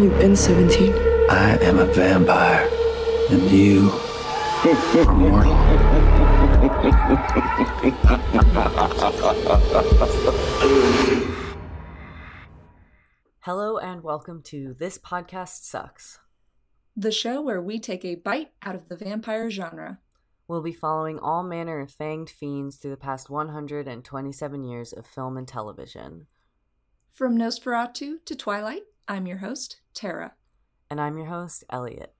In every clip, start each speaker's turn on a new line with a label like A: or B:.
A: long you been 17?
B: I am a vampire, and you are mortal.
C: Hello and welcome to This Podcast Sucks.
D: the show where we take a bite out of the vampire genre.
C: We'll be following all manner of fanged fiends through the past 127 years of film and television.
D: From Nosferatu to Twilight, I'm your host, Tara.
C: And I'm your host, Elliot.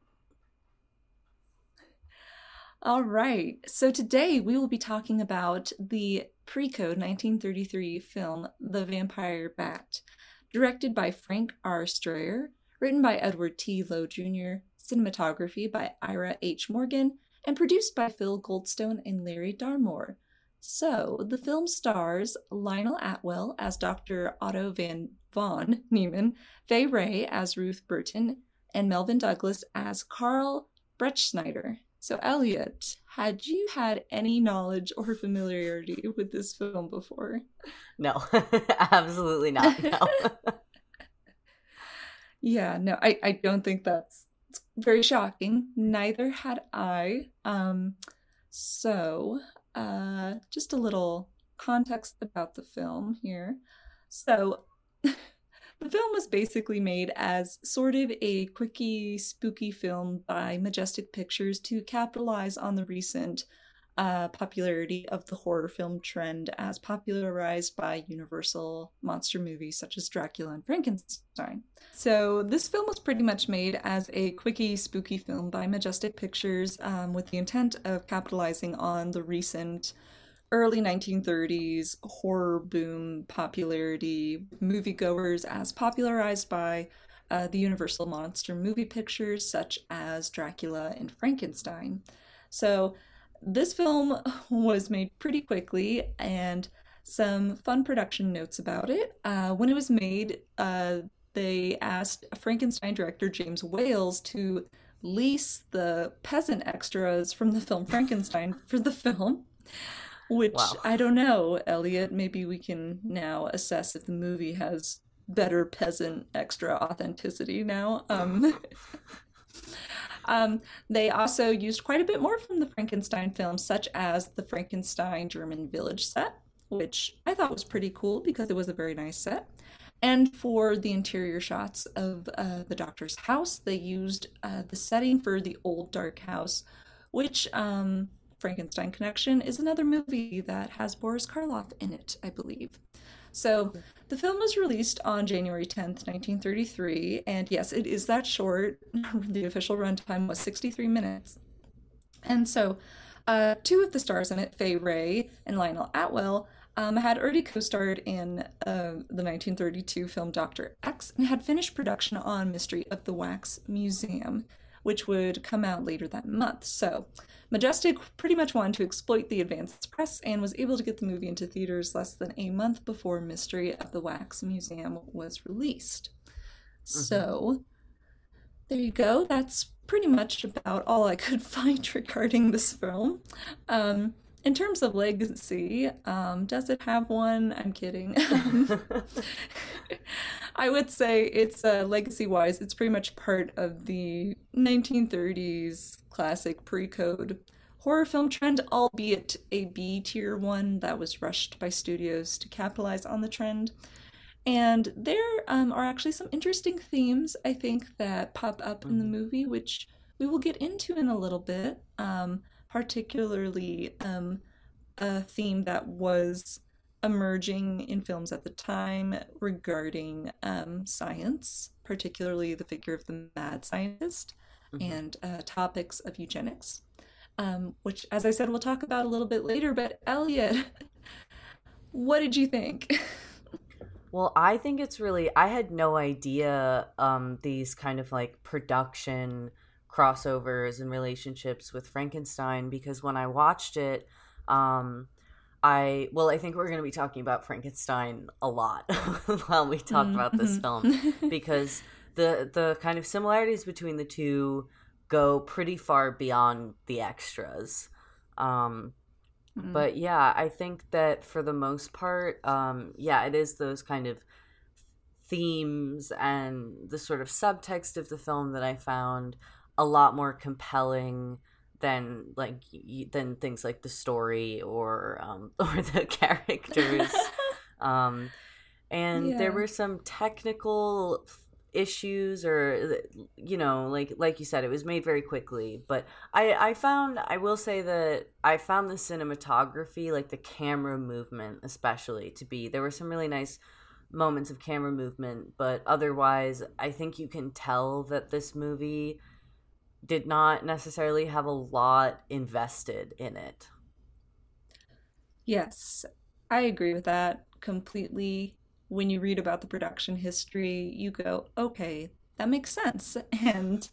D: All right, so today we will be talking about the pre code 1933 film The Vampire Bat, directed by Frank R. Strayer, written by Edward T. Lowe Jr., cinematography by Ira H. Morgan, and produced by Phil Goldstone and Larry Darmour. So, the film stars Lionel Atwill as Dr. Otto Van Von Niemann, Fay Wray as Ruth Burton, and Melvyn Douglas as Carl Brettschneider. So, Elliot, had you had any knowledge or familiarity with this film before?
C: No, absolutely not. No.
D: Yeah, no, I, I don't think that's it's very shocking. Neither had I. Um, so, uh, just a little context about the film here. So, the film was basically made as sort of a quickie, spooky film by Majestic Pictures to capitalize on the recent uh, popularity of the horror film trend as popularized by Universal monster movies such as Dracula and Frankenstein. So, this film was pretty much made as a quickie, spooky film by Majestic Pictures um, with the intent of capitalizing on the recent early 1930s horror boom popularity, moviegoers as popularized by uh, the Universal monster movie pictures such as Dracula and Frankenstein. So, this film was made pretty quickly, and some fun production notes about it. Uh, when it was made, uh, they asked Frankenstein director James Wales to lease the peasant extras from the film Frankenstein for the film. Which
C: Wow.
D: I don't know, Elliot. Maybe we can now assess if the movie has better peasant extra authenticity now. Um, um, they also used quite a bit more from the Frankenstein films, such as the Frankenstein German village set, which I thought was pretty cool because it was a very nice set. And for the interior shots of uh, the doctor's house, they used uh, the setting for the old dark house, which um, Frankenstein Connection is another movie that has Boris Karloff in it, I believe. So the film was released on January 10th, 1933, and yes, it is that short. the official runtime was 63 minutes. And so uh, two of the stars in it, Fay Wray and Lionel Atwill, um, had already co starred in uh, the 1932 film Dr. X and had finished production on Mystery of the Wax Museum, which would come out later that month. So, Majestic pretty much wanted to exploit the advanced press and was able to get the movie into theaters less than a month before Mystery of the Wax Museum was released. So, there you go. That's pretty much about all I could find regarding this film. Um, in terms of legacy, um, does it have one? I'm kidding. I would say it's uh, legacy wise, it's pretty much part of the 1930s classic pre code horror film trend, albeit a B tier one that was rushed by studios to capitalize on the trend. And there um, are actually some interesting themes, I think, that pop up in the movie, which we will get into in a little bit. Um, particularly um, a theme that was emerging in films at the time regarding um, science, particularly the figure of the mad scientist and uh, topics of eugenics, um, which, as I said, we'll talk about a little bit later. But Elliot, what did you think?
C: Well, I think it's really I had no idea um these kind of like production crossovers and relationships with Frankenstein because when I watched it um I well I think we're going to be talking about Frankenstein a lot while we talk about this film because the the kind of similarities between the two go pretty far beyond the extras. Um but yeah i think that for the most part um yeah it is those kind of themes and the sort of subtext of the film that I found a lot more compelling than like than things like the story or um or the characters um and yeah. there were some technical issues or you know like like you said it was made very quickly but i i found i will say that i found the cinematography like the camera movement especially to be there were some really nice moments of camera movement but otherwise i think you can tell that this movie did not necessarily have a lot invested in it
D: yes i agree with that completely when you read about the production history, you go, okay, that makes sense. And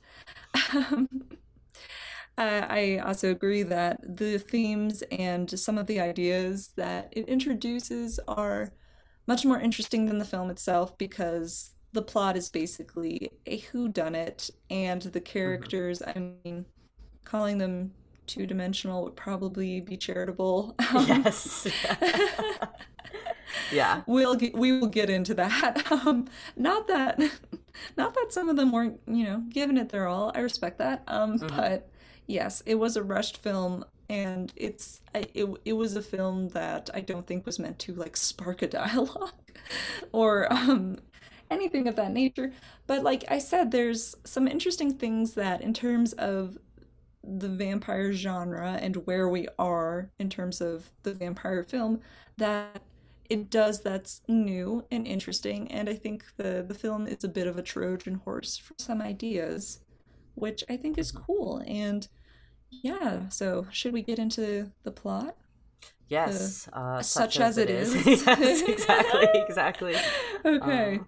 D: um, I also agree that the themes and some of the ideas that it introduces are much more interesting than the film itself because the plot is basically a whodunit, and the mm-hmm. characters, mm-hmm. I mean, calling them two dimensional would probably be charitable.
C: Um, yes. yeah
D: we'll get, we will get into that um not that not that some of them weren't you know giving it their all i respect that um mm-hmm. but yes it was a rushed film and it's it, it was a film that i don't think was meant to like spark a dialogue or um anything of that nature. But like i said there's some interesting things that in terms of the vampire genre and where we are in terms of the vampire film that it does that's new and interesting. And i think the the film is a bit of a trojan horse for some ideas which i think is cool. And yeah so should we get into the plot?
C: Yes
D: the, uh, such, such, as, as it is, is.
C: yes exactly exactly.
D: Okay. Um,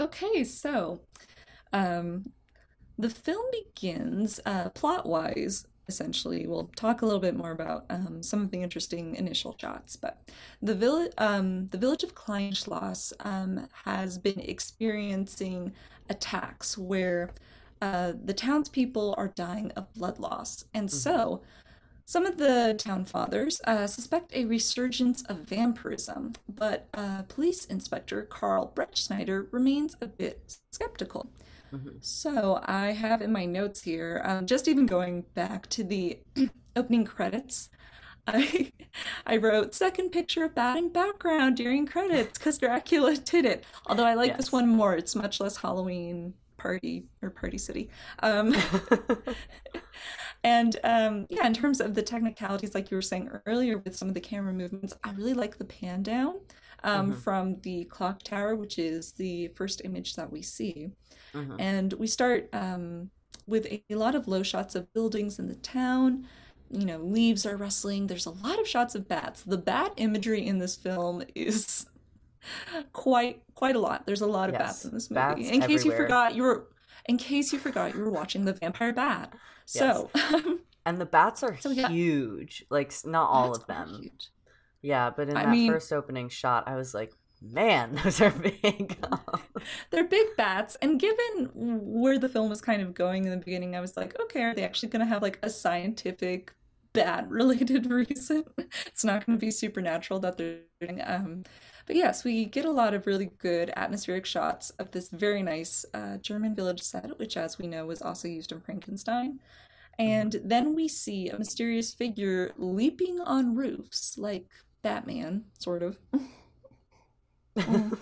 D: okay so um the film begins uh plot wise essentially. We'll talk a little bit more about um, some of the interesting initial shots. But the village, um, the village of Kleinschloss um, has been experiencing attacks where uh, the townspeople are dying of blood loss, and mm-hmm. so. Some of the town fathers uh, suspect a resurgence of vampirism, but uh, police inspector Carl Brettschneider remains a bit skeptical. Mm-hmm. So I have in my notes here, um, just even going back to the opening credits, I I wrote second picture of bat in background during credits because Dracula did it. Although I like yes. this one more. It's much less Halloween party or party city. Um, and um, yeah, in terms of the technicalities, like you were saying earlier with some of the camera movements, I really like the pan down um, mm-hmm. from the clock tower, which is the first image that we see. Mm-hmm. And we start um, with a, lot of low shots of buildings in the town. You know, leaves are rustling. There's a lot of shots of bats. The bat imagery in this film is quite quite a lot. There's a lot of yes, bats in this movie. In
C: case
D: you forgot, you were in case you forgot, you were watching the Vampire Bat. So,
C: yes. and the bats are so, huge. Like not all of them. Yeah, but in I that mean, first opening shot, I was like, man, those are big.
D: They're big bats. And given where the film was kind of going in the beginning, I was like, okay, are they actually going to have like a scientific bat related reason? it's not going to be supernatural that they're doing. Um, but yes, we get a lot of really good atmospheric shots of this very nice uh, German village set, which, as we know, was also used in Frankenstein. And mm-hmm. then we see a mysterious figure leaping on roofs, like Batman, sort of.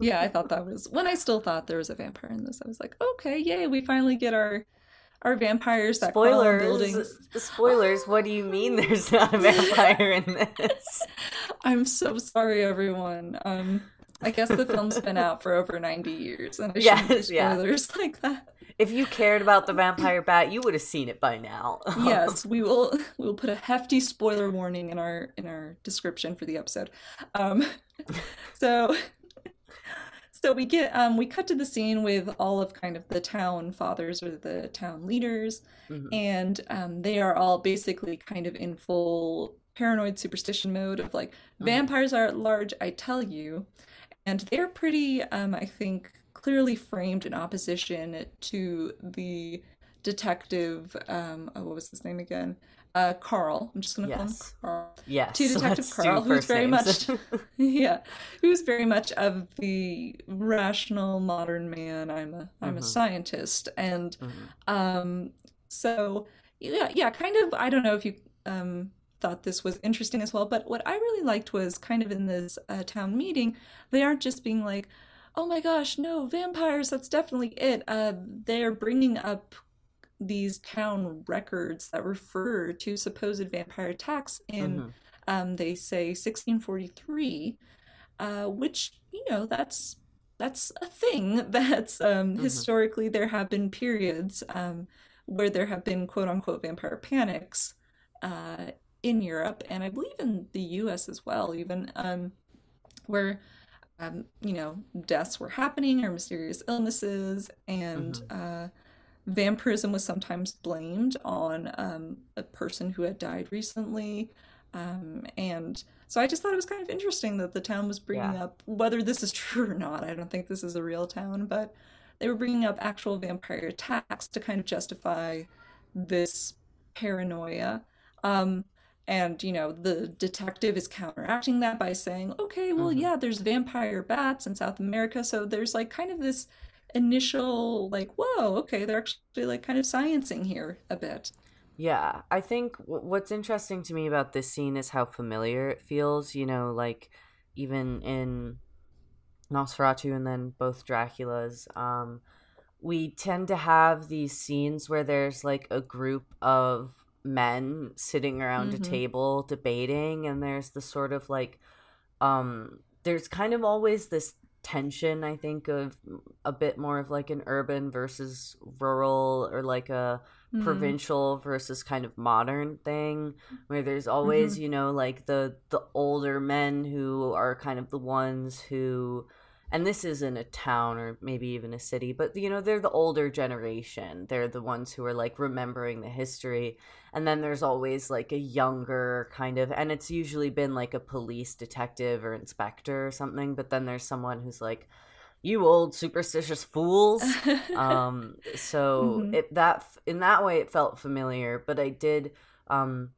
D: yeah, I thought that was when I still thought there was a vampire in this. I was like, okay, yay, we finally get our our vampires that spoilers buildings.
C: spoilers what do you mean there's not a vampire in this
D: i'm so sorry everyone um i guess the film's been out for over 90 years and i
C: yes,
D: shouldn't spoilers yeah. like that
C: if you cared about the vampire bat, you would have seen it by now.
D: yes, we will. We will put a hefty spoiler warning in our in our description for the episode. Um, so, so we get um, we cut to the scene with all of kind of the town fathers or the town leaders, mm-hmm. and um, they are all basically kind of in full paranoid superstition mode of like mm-hmm. vampires are at large. I tell you, and they're pretty. Um, I think clearly framed in opposition to the detective um oh, what was his name again uh, Carl. I'm just going to call him Carl.
C: Yes.
D: To Detective
C: let's
D: Carl, who's very
C: names.
D: much, yeah, who's very much of the rational modern man. I'm a am a
C: Mhm.
D: scientist, and
C: Mhm.
D: um, so yeah, yeah, kind of. I don't know if you um thought this was interesting as well, but what I really liked was kind of in this uh, town meeting, they aren't just being like, "Oh my gosh, no vampires! That's definitely it." Uh, they're bringing up these town records that refer to supposed vampire attacks in
C: Mhm.
D: um, they say 1643, uh, which you know that's that's a thing. That's um,
C: Mhm.
D: historically there have been periods um, where there have been quote unquote vampire panics uh, in Europe, and I believe in the U.S. as well, even um, where. Um, you know, deaths were happening or mysterious illnesses, and uh, vampirism was sometimes blamed on um, a person who had died recently. Um, and so I just thought it was kind of interesting that the town was bringing
C: Yeah.
D: up whether this is true or not. I don't think this is a real town, but they were bringing up actual vampire attacks to kind of justify this paranoia. Um, and you know the detective is counteracting that by saying, "Okay, well,
C: Mhm.
D: yeah, there's vampire bats in South America, so there's like kind of this initial like, whoa, okay, they're actually like kind of sciencing here a bit."
C: Yeah, I think w- what's interesting to me about this scene is how familiar it feels. You know, like even in Nosferatu and then both Draculas, um, we tend to have these scenes where there's like a group of men sitting around
D: Mhm.
C: a table debating, and there's the sort of like, um, there's kind of always this tension, I think, of a bit more of like an urban versus rural or like a
D: Mhm.
C: provincial versus kind of modern thing where there's always you know like the the older men who are kind of the ones who and this isn't a town or maybe even a city but you know they're the older generation. They're the ones who are like remembering the history. And then there's always like a younger kind of and it's usually been like a police detective or inspector or something but then there's someone who's like you old superstitious fools. Um so
D: Mhm.
C: it that in that way it felt familiar but i did um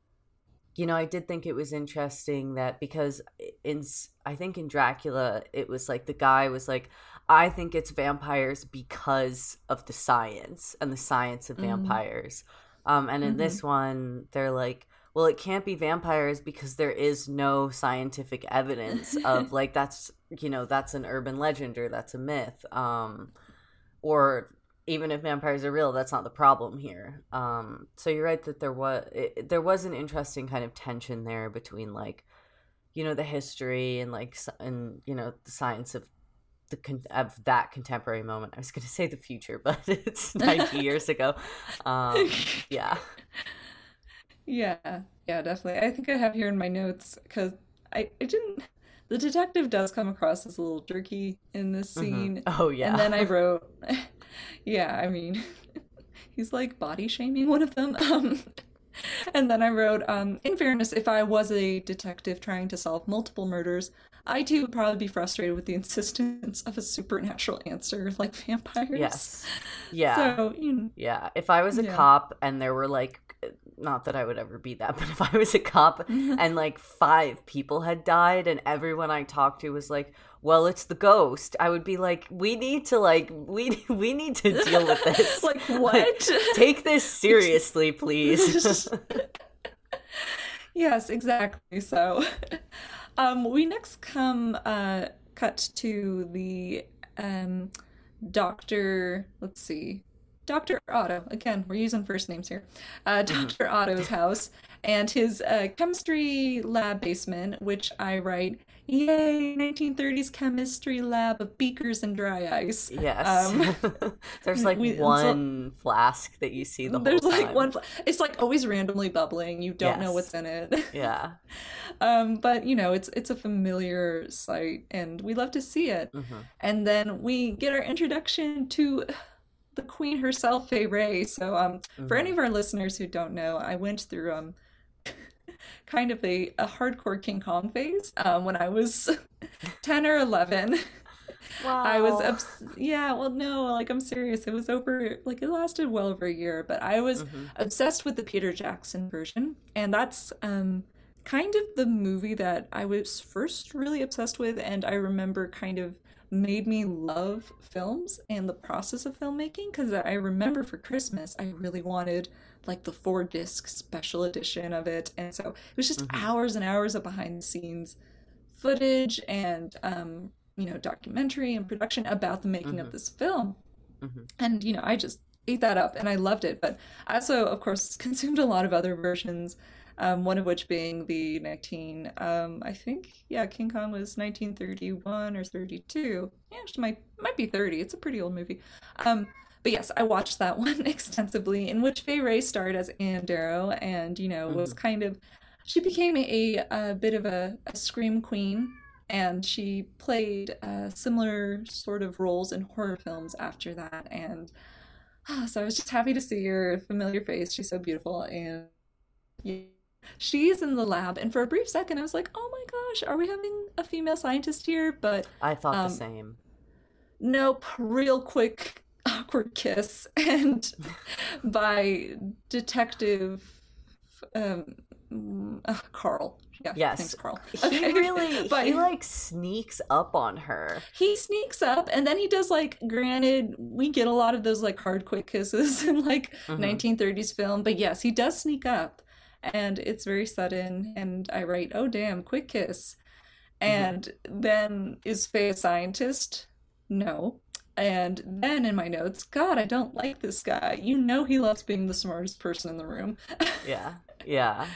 C: you know i did think it was interesting that because in i think in dracula it was like the guy was like i think it's vampires because of the science and the science of
D: Mhm.
C: vampires. Um and in this one they're like well it can't be vampires because there is no scientific evidence of like that's you know that's an urban legend or that's a myth. Um or even if vampires are real that's not the problem here um so you're right that there was it, there was an interesting kind of tension there between like you know the history and like and you know the science of the con- of that contemporary moment i was going to say the future but it's 90 years ago um yeah
D: Yeah, yeah, definitely. I think I have here in my notes because I, I didn't. The detective does come across as a little jerky in this
C: Mhm.
D: scene.
C: oh yeah
D: And then I wrote, yeah, I mean, he's like body shaming one of them. Um, and then I wrote, um, in fairness, if I was a detective trying to solve multiple murders, I too would probably be frustrated with the insistence of a supernatural answer like vampires.
C: yes yeah
D: So, you know,
C: Yeah, if I was a
D: Yeah.
C: cop and there were like, not that I would ever be that, but if I was a cop and like five people had died and everyone I talked to was like, "Well, it's the ghost," I would be like, "We need to like we we need to deal with this.
D: like, what?
C: Take this seriously, please."
D: yes, exactly. So, um, we next come uh, cut to the um, Doctor. Let's see, Doctor Otto. Again, we're using first names here. Uh, Doctor Otto's house and his uh, chemistry lab basement, which I write. Yay! 1930s chemistry lab of beakers and dry ice.
C: yes,
D: Um,
C: there's like
D: we- and so-
C: one flask that you see the whole
D: There's like one. fl- It's like always randomly bubbling. You don't know what's in it.
C: Yeah.
D: um, but you know, it's it's a familiar sight, and we love to see it.
C: hmm
D: And then we get our introduction to the queen herself, Fay Wray. So, um, for any of our listeners who don't know, I went through um, kind of a, a hardcore King Kong phase um, when I was ten or eleven.
C: Wow.
D: I was obs- yeah, well no, like I'm serious. It was over like it lasted well over a year, but I was
C: Mhm.
D: obsessed with the Peter Jackson version, and that's um kind of the movie that I was first really obsessed with and I remember kind of made me love films and the process of filmmaking because I remember for Christmas I really wanted like the four disc special edition of it and so it was just
C: Mhm.
D: hours and hours of behind the scenes footage and um you know documentary and production about the making
C: Mhm.
D: of this film
C: Mhm.
D: and you know i just ate that up and i loved it but i also of course consumed a lot of other versions um, one of which being the 19 um, i think yeah king kong was 1931 or 32 yeah it might might be 30 it's a pretty old movie um, but yes i watched that one extensively in which Fay Wray starred as anne darrow and you know was kind of she became a, a bit of a, a scream queen and she played uh, similar sort of roles in horror films after that and ah, so i was just happy to see her familiar face. She's so beautiful and yeah, she's in the lab and for a brief second i was like oh my gosh are we having a female scientist here? But
C: I thought
D: um,
C: the same.
D: nope real quick awkward kiss and by detective um uh, carl. Yeah
C: Yes.
D: thanks carl.
C: He really
D: But-
C: he like sneaks up on her.
D: he sneaks up and then he does like granted we get a lot of those like hard quick kisses in like
C: Mhm.
D: 1930s film but yes he does sneak up and it's very sudden and i write oh damn quick kiss. And then is faye a scientist? No and then in my notes god i don't like this guy you know he loves being the smartest person in the room
C: Yeah. Yeah.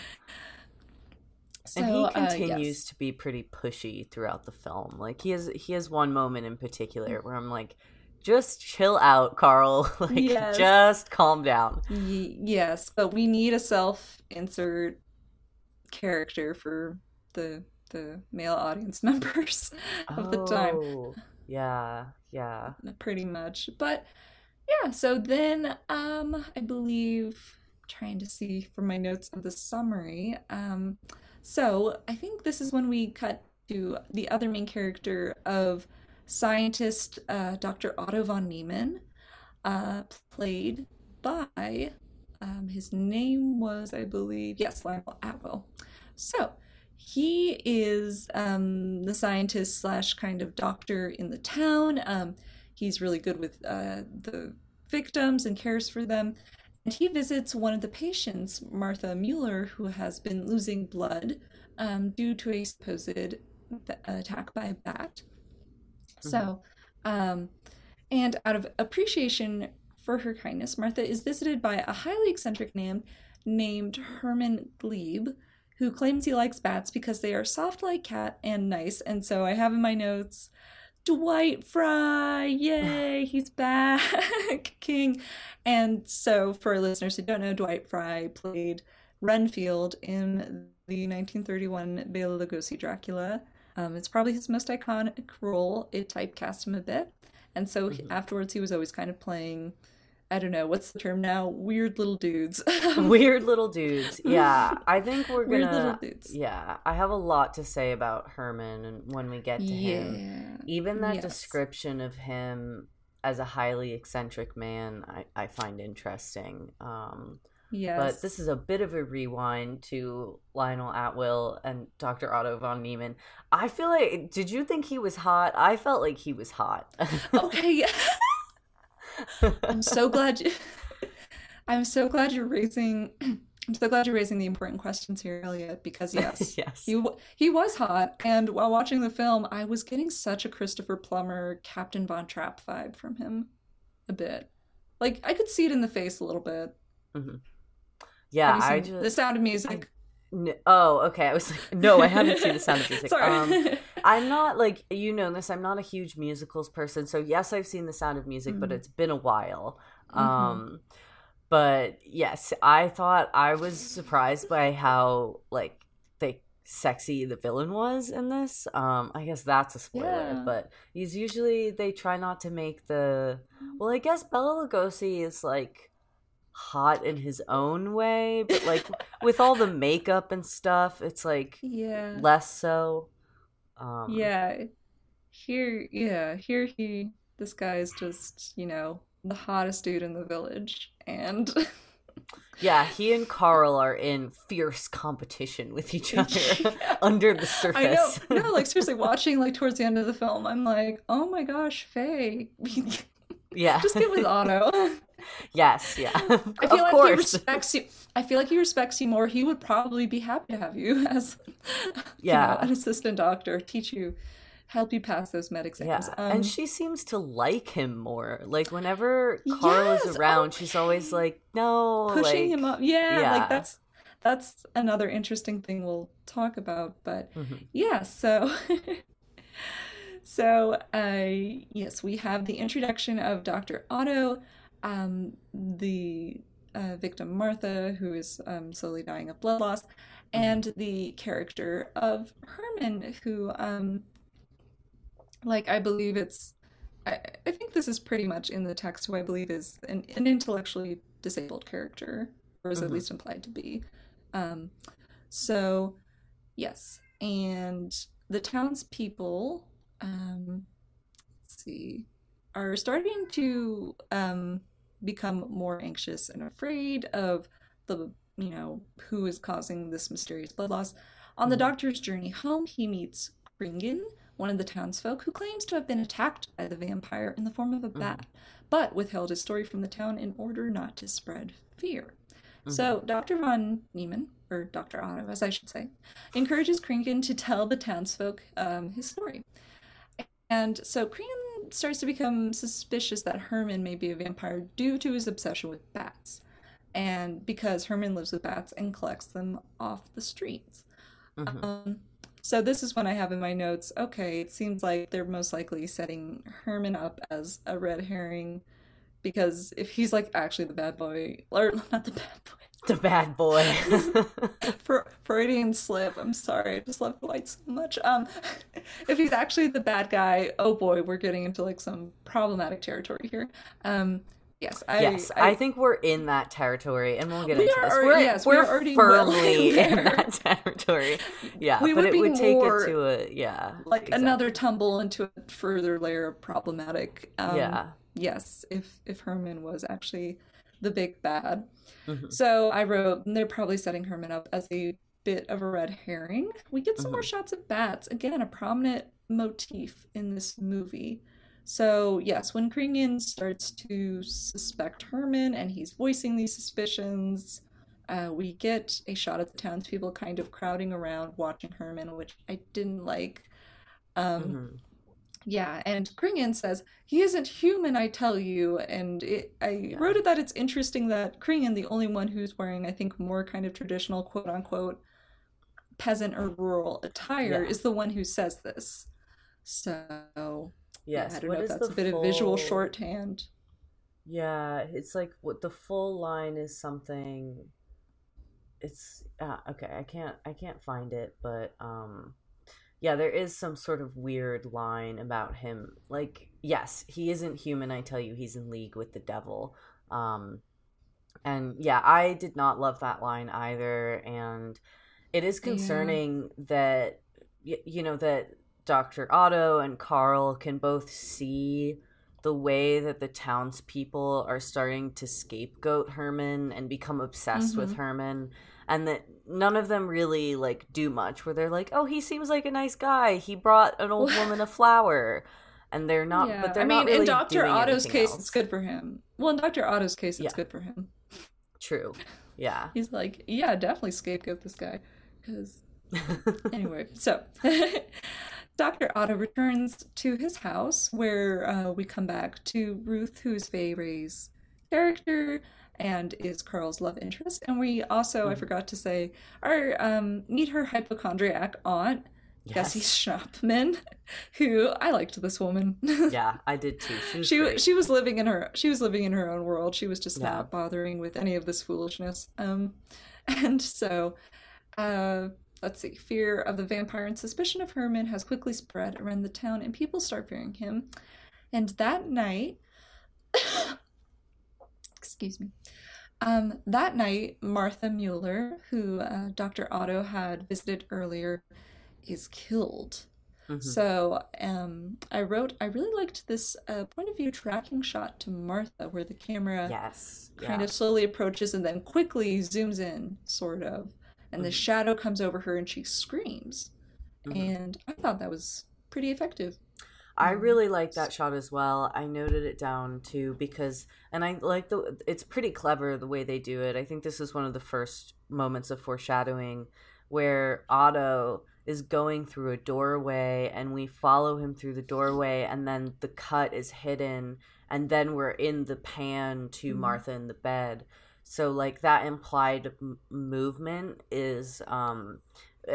D: so,
C: and he
D: uh,
C: continues
D: yes.
C: to be pretty pushy throughout the film. Like he has he has one moment in particular where I'm like, just chill out, Carl. like
D: Yes.
C: just calm down.
D: Y- yes, but we need a self-insert character for the the male audience members of the time,
C: Oh, Yeah, yeah.
D: pretty much. But yeah, so then um I believe trying to see from my notes of the summary. Um so I think this is when we cut to the other main character of scientist uh, Dr. Otto von Niemann, uh, played by um, his name was, I believe, yes, Lionel Atwill. So he is um, the scientist slash kind of doctor in the town. Um, he's really good with uh, the victims and cares for them. And he visits one of the patients, Martha Mueller, who has been losing blood um, due to a supposed attack by a bat. So, um, and out of appreciation for her kindness, Martha is visited by a highly eccentric man named Herman Gleib, who claims he likes bats because they are soft like cat and nice. And so I have in my notes Dwight Frye, yay, he's back, King. And so, for listeners who don't know, Dwight Fry played Renfield in the 1931 Bela Lugosi Dracula. Um, it's probably his most iconic role. It typecast him a bit. And so
C: Mhm.
D: afterwards, he was always kind of playing, I don't know, what's the term now? Weird little dudes.
C: Weird little dudes. Yeah, I think we're gonna.
D: Weird little dudes.
C: Yeah, I have a lot to say about Herman, and when we get to him, even that
D: Yes.
C: description of him as a highly eccentric man, I, I find interesting. Um,
D: Yes.
C: But this is a bit of a rewind to Lionel Atwill and Dr. Otto von Niemann. I feel like, did you think he was hot? I felt like he was hot.
D: okay. I'm so glad you. I'm so glad you're raising. I'm so glad you're raising the important questions here, Elliot. Because yes,
C: yes.
D: he he was hot, and while watching the film, I was getting such a Christopher Plummer, Captain Von Trapp vibe from him, a bit. Like I could see it in the face a little bit.
C: yeah,
D: Have you
C: I just.
D: the Sound of Music.
C: N- oh, okay. I was like, no, I haven't seen The Sound of Music.
D: Sorry.
C: Um, I'm not like you know this. I'm not a huge musicals person. So yes, I've seen The Sound of Music, but
D: Mhm.
C: it's been a while.
D: Mhm.
C: Um, but yes, I thought I was surprised by how like they sexy the villain was in this. Um, I guess that's a spoiler,
D: Yeah.
C: but he's usually they try not to make the. Well, I guess Bela Lugosi is like hot in his own way, but like with all the makeup and stuff, it's like
D: yeah.
C: less so. Um,
D: Yeah. here, yeah, here he, this guy is just, you know, the hottest dude in the village. And
C: yeah, he and Carl are in fierce competition with each other yeah. under the surface.
D: I know. No, like seriously, watching like towards the end of the film, I'm like, oh my gosh, Faye.
C: yeah.
D: Just get with Otto.
C: Yes, yeah. I
D: feel like course. he respects you. I feel like he respects you more. He would probably be happy to have you as yeah. You know, an assistant doctor, teach you help you pass those med exams.
C: Yeah. Um, and she seems to like him more. Like whenever Carl yes, is around, oh, she's always like, no,
D: pushing
C: like,
D: him up. Yeah, yeah, like that's that's another interesting thing we'll talk about. But mm-hmm. yeah, so so uh, yes, we have the introduction of Dr. Otto, um, the uh, victim Martha, who is um, slowly dying of blood loss, mm-hmm. and the character of Herman, who um, like I believe it's I, I think this is pretty much in the text who I believe is an, an intellectually disabled character, or is mm-hmm. at least implied to be. Um, so yes, and the townspeople, um, let's see, are starting to um, become more anxious and afraid of the you know who is causing this mysterious blood loss. On the mm-hmm. doctor's journey home, he meets Kringen, one of the townsfolk who claims to have been attacked by the vampire in the form of a mm-hmm. bat, mm. but withheld his story from the town in order not to spread fear. Mm-hmm. So Dr. von Niemann, or Dr. Otto, as I should say, encourages Kringen to tell the townsfolk um, his story. And so Kringen starts to become suspicious that Herman may be a vampire due to his obsession with bats, and because Herman lives with bats and collects them off the streets. Mm-hmm. Um, so this is when I have in my notes, okay, it seems like they're most likely setting Herman up as a red herring because if he's like actually the bad boy or not the bad boy.
C: The bad boy.
D: For Freudian slip. I'm sorry. I just love Dwight so much. Um if he's actually the bad guy, oh boy, we're getting into like some problematic territory here. Um Yes, I,
C: yes, I, I, think we're in that territory, and we'll get we into this. We're, yes, we're, we're already firmly well in, in that territory. Yeah, we but it would take it to a yeah,
D: like exactly. another tumble into a further layer of problematic. Um, yeah. Yes, if if Herman was actually the big bad, mm-hmm. so I wrote they're probably setting Herman up as a bit of a red herring. We get some mm-hmm. more shots of bats again, a prominent motif in this movie. So, yes, when Kringen starts to suspect Herman and he's voicing these suspicions, uh, we get a shot of the townspeople kind of crowding around watching Herman, which I didn't like. Um, mm-hmm. Yeah, and Kringen says, He isn't human, I tell you. And it, I yeah. wrote it that it's interesting that Kringen, the only one who's wearing, I think, more kind of traditional quote unquote peasant or rural attire, yeah. is the one who says this. So Yes. Yeah, I don't what know if that's a bit full... of visual shorthand.
C: Yeah, it's like what the full line is something it's uh, okay, I can't I can't find it, but um yeah, there is some sort of weird line about him. Like, yes, he isn't human, I tell you, he's in league with the devil. Um and yeah, I did not love that line either and it is concerning yeah. that you know that Dr. Otto and Carl can both see the way that the townspeople are starting to scapegoat Herman and become obsessed mm-hmm. with Herman and that none of them really like do much where they're like, "Oh, he seems like a nice guy. He brought an old woman a flower." And they're not yeah. but they're I mean, really in Dr. Otto's
D: case
C: else.
D: it's good for him. Well, in Dr. Otto's case it's yeah. good for him.
C: True. Yeah.
D: He's like, "Yeah, definitely scapegoat this guy." Cuz anyway, so Dr. Otto returns to his house where uh, we come back to Ruth, who's Fay Wray's character and is Carl's love interest. And we also, mm. I forgot to say, our um, meet her hypochondriac aunt, yes. Gussie Schnappman, who I liked this woman.
C: yeah, I did too.
D: She was she, she, was living in her she was living in her own world. She was just yeah. not bothering with any of this foolishness. Um, and so uh, let's see, fear of the vampire and suspicion of Herman has quickly spread around the town, and people start fearing him. And that night, excuse me, um, that night, Martha Mueller, who uh, Dr. Otto had visited earlier, is killed.
C: Mhm.
D: So um, I wrote, I really liked this uh, point of view tracking shot to Martha, where the camera
C: yes.
D: kind
C: yeah.
D: of slowly approaches and then quickly zooms in, sort of, and the
C: Mhm.
D: shadow comes over her and she screams.
C: Mhm.
D: And I thought that was pretty effective.
C: I
D: Um,
C: really like that shot as well. I noted it down too because, and I like the. It's pretty clever the way they do it. I think this is one of the first moments of foreshadowing where Otto is going through a doorway and we follow him through the doorway and then the cut is hidden and then we're in the pan to
D: Mhm.
C: Martha in the bed. So like that implied m- movement is um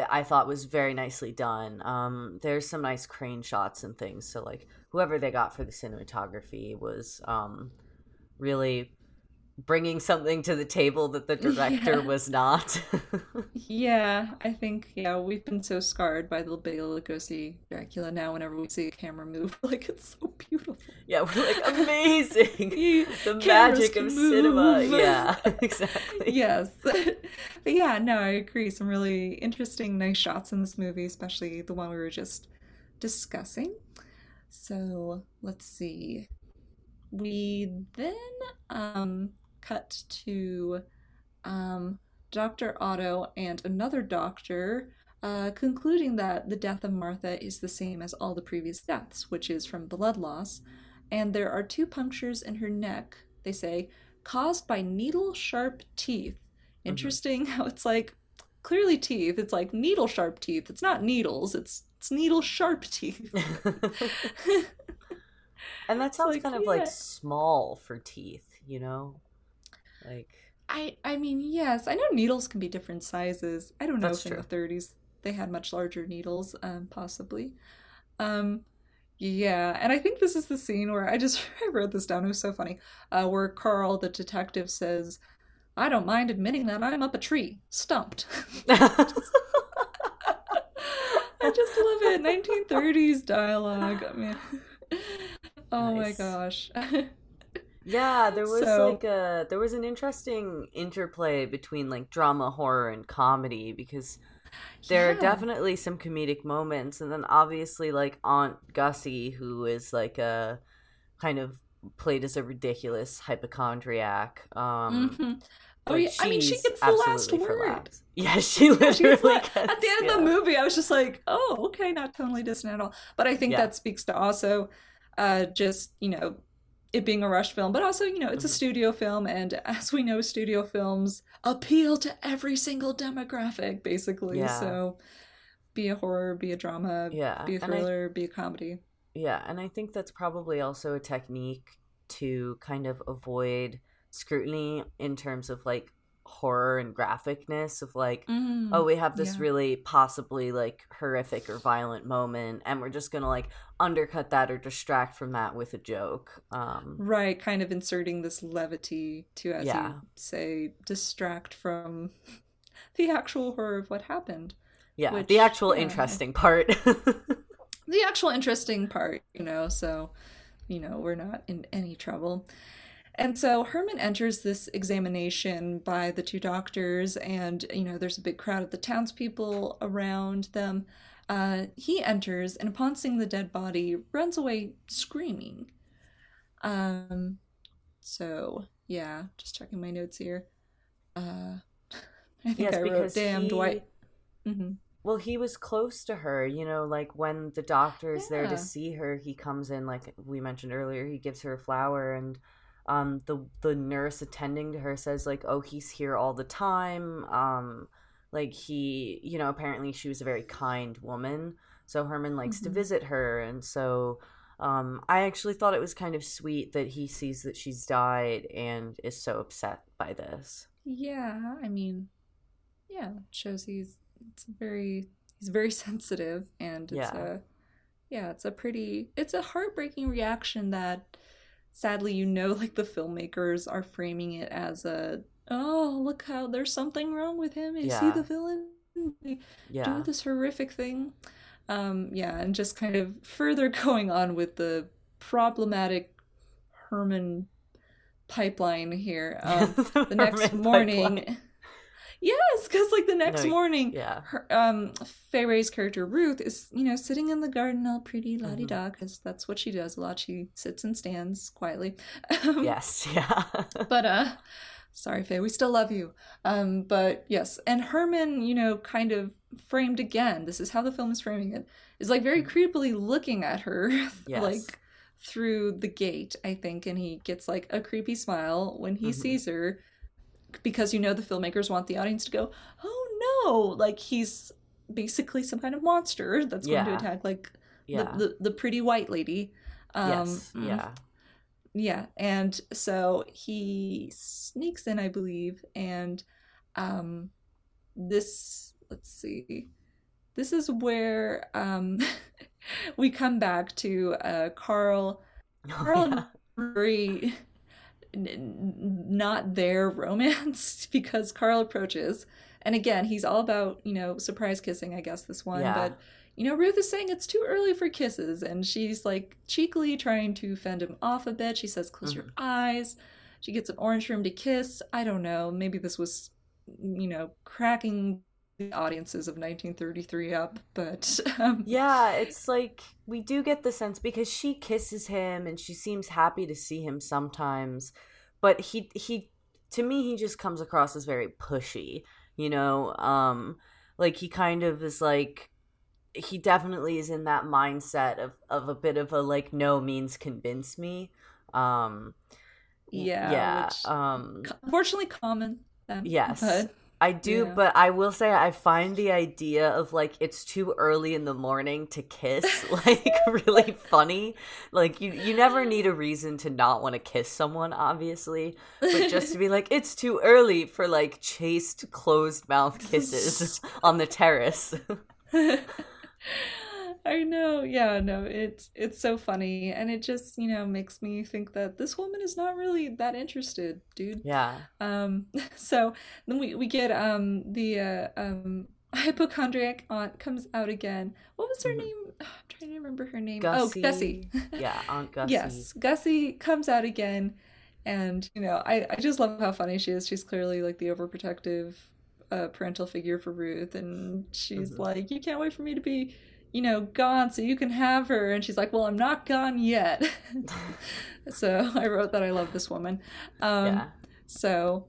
C: I thought was very nicely done. Um, there's some nice crane shots and things. So like whoever they got for the cinematography was um, really bringing something to the table that the director
D: Yeah.
C: was not.
D: Yeah, I think yeah we've been so scarred by the Bela Lugosi Dracula. Now, whenever we see a camera move, like it's so beautiful.
C: yeah, we're like amazing. The magic of cinema. Yeah, exactly.
D: yes, but yeah, no, I agree. Some really interesting, nice shots in this movie, especially the one we were just discussing. So let's see. We then um, cut to um, Dr. Otto and another doctor uh, concluding that the death of Martha is the same as all the previous deaths, which is from blood loss. And there are two punctures in her neck, they say, caused by needle sharp teeth. Interesting how it's like clearly teeth. It's like needle sharp teeth. It's not needles, it's it's needle sharp teeth.
C: and that sounds
D: like,
C: kind of
D: yeah.
C: like small for teeth, you know? Like
D: I I mean, yes, I know needles can be different sizes. I don't know if in
C: true.
D: the 30s they had much larger needles, um, possibly. Um, yeah, and I think this is the scene where I just I wrote this down. It was so funny. Uh, where Carl, the detective, says, "I don't mind admitting that I'm up a tree, stumped." I just love it. 1930s dialogue. I mean, oh
C: Nice.
D: my gosh.
C: Yeah, there was
D: So-
C: like a there was an interesting interplay between like drama, horror, and comedy because there are definitely some comedic moments, and then obviously like Aunt Gussie, who is like a kind of played as a ridiculous hypochondriac. Um,
D: Mhm. Oh
C: but
D: yeah, I mean, she gets the last word.
C: Yeah, she literally
D: like,
C: gets-
D: at the end
C: yeah.
D: of the movie, I was just like, oh, okay, not totally distant at all. But I think
C: Yeah.
D: that speaks to also uh, just, you know, it being a rush film, but also, you know, it's a
C: Mhm.
D: studio film. And as we know, studio films appeal to every single demographic, basically.
C: Yeah.
D: So be a horror, be a drama,
C: Yeah,
D: be a
C: and I
D: thriller, be a comedy.
C: Yeah, and I think that's probably also a technique to kind of avoid scrutiny in terms of like horror and graphicness of like
D: Mm,
C: oh we have this
D: yeah.
C: really possibly like horrific or violent moment and we're just to like undercut that or distract from that with a joke um
D: Right, kind of inserting this levity to, as
C: Yeah.
D: you say, distract from the actual horror of what happened.
C: yeah
D: Which,
C: the actual
D: yeah.
C: interesting part
D: the actual interesting part, you know, so, you know, we're not in any trouble. And so Herman enters this examination by the two doctors, and, you know, there's a big crowd of the townspeople around them. Uh, he enters, and upon seeing the dead body, runs away screaming. Um, so, yeah, just checking my notes here. Uh, I think
C: yes
D: I wrote, damn,
C: he,
D: Dwight. hmm
C: well he was close to her you know like when the doctor is there to see her he comes in like we mentioned earlier he gives her a flower and um the the nurse attending to her says like oh he's here all the time um like he you know apparently she was a very kind woman so herman likes to
D: Mhm.
C: visit her and so um i actually thought it was kind of sweet that he sees that she's died and is so upset by this
D: Yeah, I mean, yeah, it shows he's it's very he's very sensitive and it's
C: Yeah.
D: a yeah, it's a pretty it's a heartbreaking reaction that sadly you know like the filmmakers are framing it as a oh, look how there's something wrong with him. Is he the villain? They
C: yeah
D: Do this horrific thing. Um yeah, and just kind of further going on with the problematic Herman pipeline here. Um the next morning
C: pipeline.
D: Yes, because like the next morning,
C: Yeah.
D: her um Fay Wray's character Ruth is you know sitting in the garden all pretty la di da because that's what she does a lot. She sits and stands quietly. Um,
C: Yes. Yeah.
D: but uh sorry faye we still love you um but yes and herman you know kind of framed again this is how the film is framing it is like very creepily looking at her
C: Yes.
D: like through the gate i think and he gets like a creepy smile when he
C: Mhm.
D: sees her because you know the filmmakers want the audience to go oh no like he's basically some kind of monster that's going to attack like
C: yeah.
D: the, the the pretty white lady um
C: yes.
D: mm,
C: Yeah.
D: yeah and so he sneaks in i believe and um this let's see this is where um we come back to uh carl carl
C: Yeah.
D: and very n- n- not their romance because carl approaches and again he's all about you know surprise kissing i guess this one
C: Yeah.
D: but you know, Ruth is saying it's too early for kisses, and she's like cheekily trying to fend him off a bit. She says, Close your
C: Mhm.
D: eyes. She gets an orange room to kiss. I don't know. Maybe this was, you know, cracking audiences of 1933 up, but um,
C: Yeah, it's like we do get the sense because she kisses him and she seems happy to see him sometimes, but he he to me he just comes across as very pushy, you know, um like he kind of is like he definitely is in that mindset of of a bit of a like no means convince me. Um
D: yeah,
C: yeah,
D: which,
C: um
D: unfortunately common. Then,
C: Yes.
D: but
C: I do,
D: Yeah.
C: but I will say I find the idea of like it's too early in the morning to kiss like really funny. Like you you never need a reason to not want to kiss someone obviously, but just to be like it's too early for like chaste closed mouth kisses on the terrace.
D: I know. Yeah, no, it's it's so funny and it just, you know, makes me think that this woman is not really that interested, dude.
C: yeah.
D: Um so then we we get um the uh um hypochondriac aunt comes out again. What was her
C: Mhm.
D: name? I'm trying to remember her name.
C: Gussie.
D: Oh, Gussie.
C: Yeah, Aunt Gussie.
D: Yes, Gussie comes out again, and you know, I I just love how funny she is. She's clearly like the overprotective uh, parental figure for Ruth, and she's
C: Mhm.
D: like, "You can't wait for me to be, you know, gone so you can have her." And she's like, "Well, I'm not gone yet." so I wrote that I love this woman. Um,
C: yeah.
D: So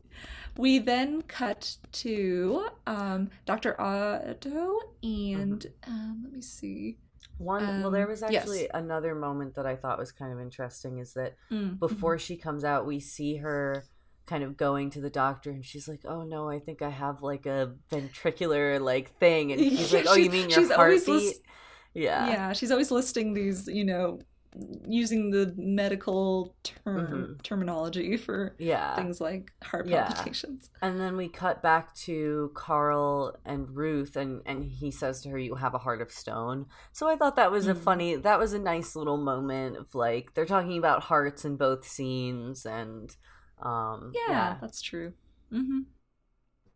D: we then cut to um, Dr. Otto, and um, let me see.
C: One well there
D: um,
C: was
D: yes.
C: actually another moment that I thought was kind of interesting is that
D: Mm,
C: before she comes out, we see her kind of going to the doctor, and she's like, "Oh no, I think I have like a ventricular like thing," and he's like, "Oh, you mean your heartbeat?"
D: lis-
C: yeah,
D: yeah she's always listing these you know using the medical term
C: Mhm.
D: terminology for
C: yeah.
D: things like heart
C: Yeah.
D: palpitations
C: And then we cut back to Carl and Ruth, and and he says to her, "You have a heart of stone." So I thought that was a
D: Mm.
C: funny, that was a nice little moment of like they're talking about hearts in both scenes, and um,
D: yeah, that's true. Mm-hmm.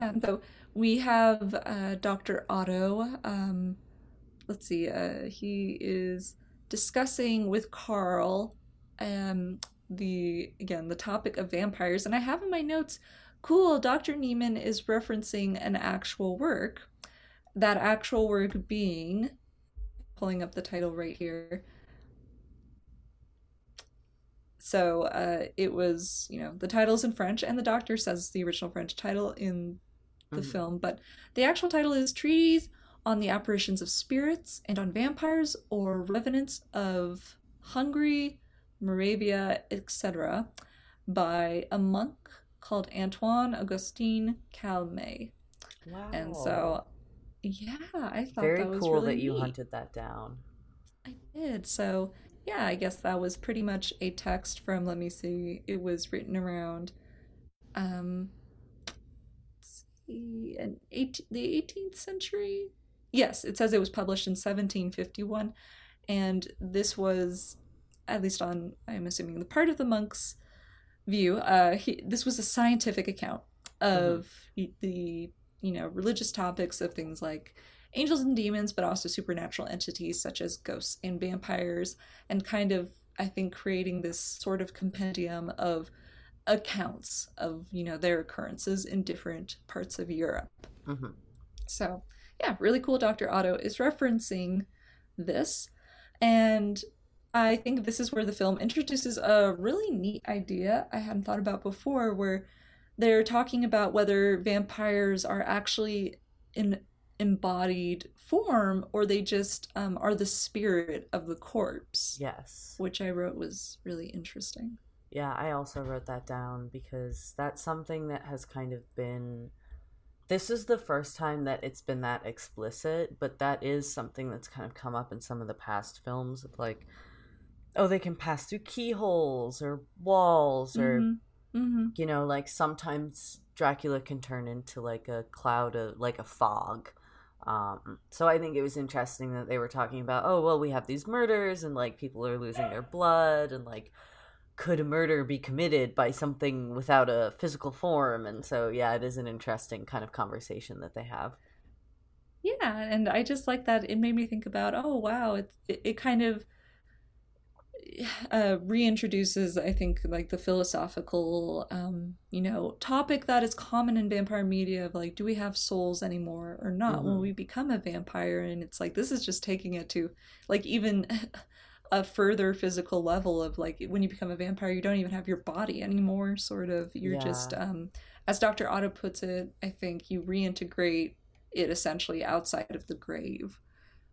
D: and so we have uh, dr otto um, let's see uh, he is discussing with carl um, the again the topic of vampires and i have in my notes cool dr Niemann is referencing an actual work. That actual work being pulling up the title right here so uh, it was you know the title's in french and the doctor says the original french title in the
C: Mhm.
D: film but the actual title is Treatise on the apparitions of spirits and on vampires or revenants of hungary moravia etc by a monk called antoine augustine Calmet
C: wow,
D: and so yeah i thought
C: very
D: that was
C: cool
D: really
C: that you
D: neat.
C: hunted that down.
D: I did. So, yeah, I guess that was pretty much a text from, let me see, it was written around, um, let's see, an eight, the 18th century? Yes, it says it was published in 1751. And this was, at least on, I'm assuming, the part of the monk's view, uh, he, this was a scientific account of the, you know, religious topics of things like angels and demons, but also supernatural entities such as ghosts and vampires, and kind of, I think, creating this sort of compendium of accounts of you know their occurrences in different parts of Europe.
C: Mhm.
D: So yeah, really cool. Doctor Otto is referencing this, and I think this is where the film introduces a really neat idea I hadn't thought about before, where they're talking about whether vampires are actually in embodied form or they just um, are the spirit of the corpse,
C: Yes.
D: which I wrote was really interesting.
C: Yeah, I also wrote that down because that's something that has kind of been. This is the first time that it's been that explicit, but that is something that's kind of come up in some of the past films of like, oh, they can pass through keyholes or walls or,
D: Mhm. Mhm.
C: you know, like sometimes Dracula can turn into like a cloud of, like a fog. Um, so I think it was interesting that they were talking about, oh, well, we have these murders and like people are losing their blood and like, could a murder be committed by something without a physical form? And so, yeah, it is an interesting kind of conversation that they have.
D: Yeah, and I just like that it made me think about, oh wow, it it, it kind of uh, reintroduces, I think, like the philosophical, um, you know, topic that is common in vampire media of like, do we have souls anymore or not when
C: Mhm.
D: we become a vampire? And it's like this is just taking it to like even a further physical level of like when you become a vampire, you don't even have your body anymore. Sort of, you're just, um, as Dr. Otto puts it, I think you reintegrate it essentially outside of the grave,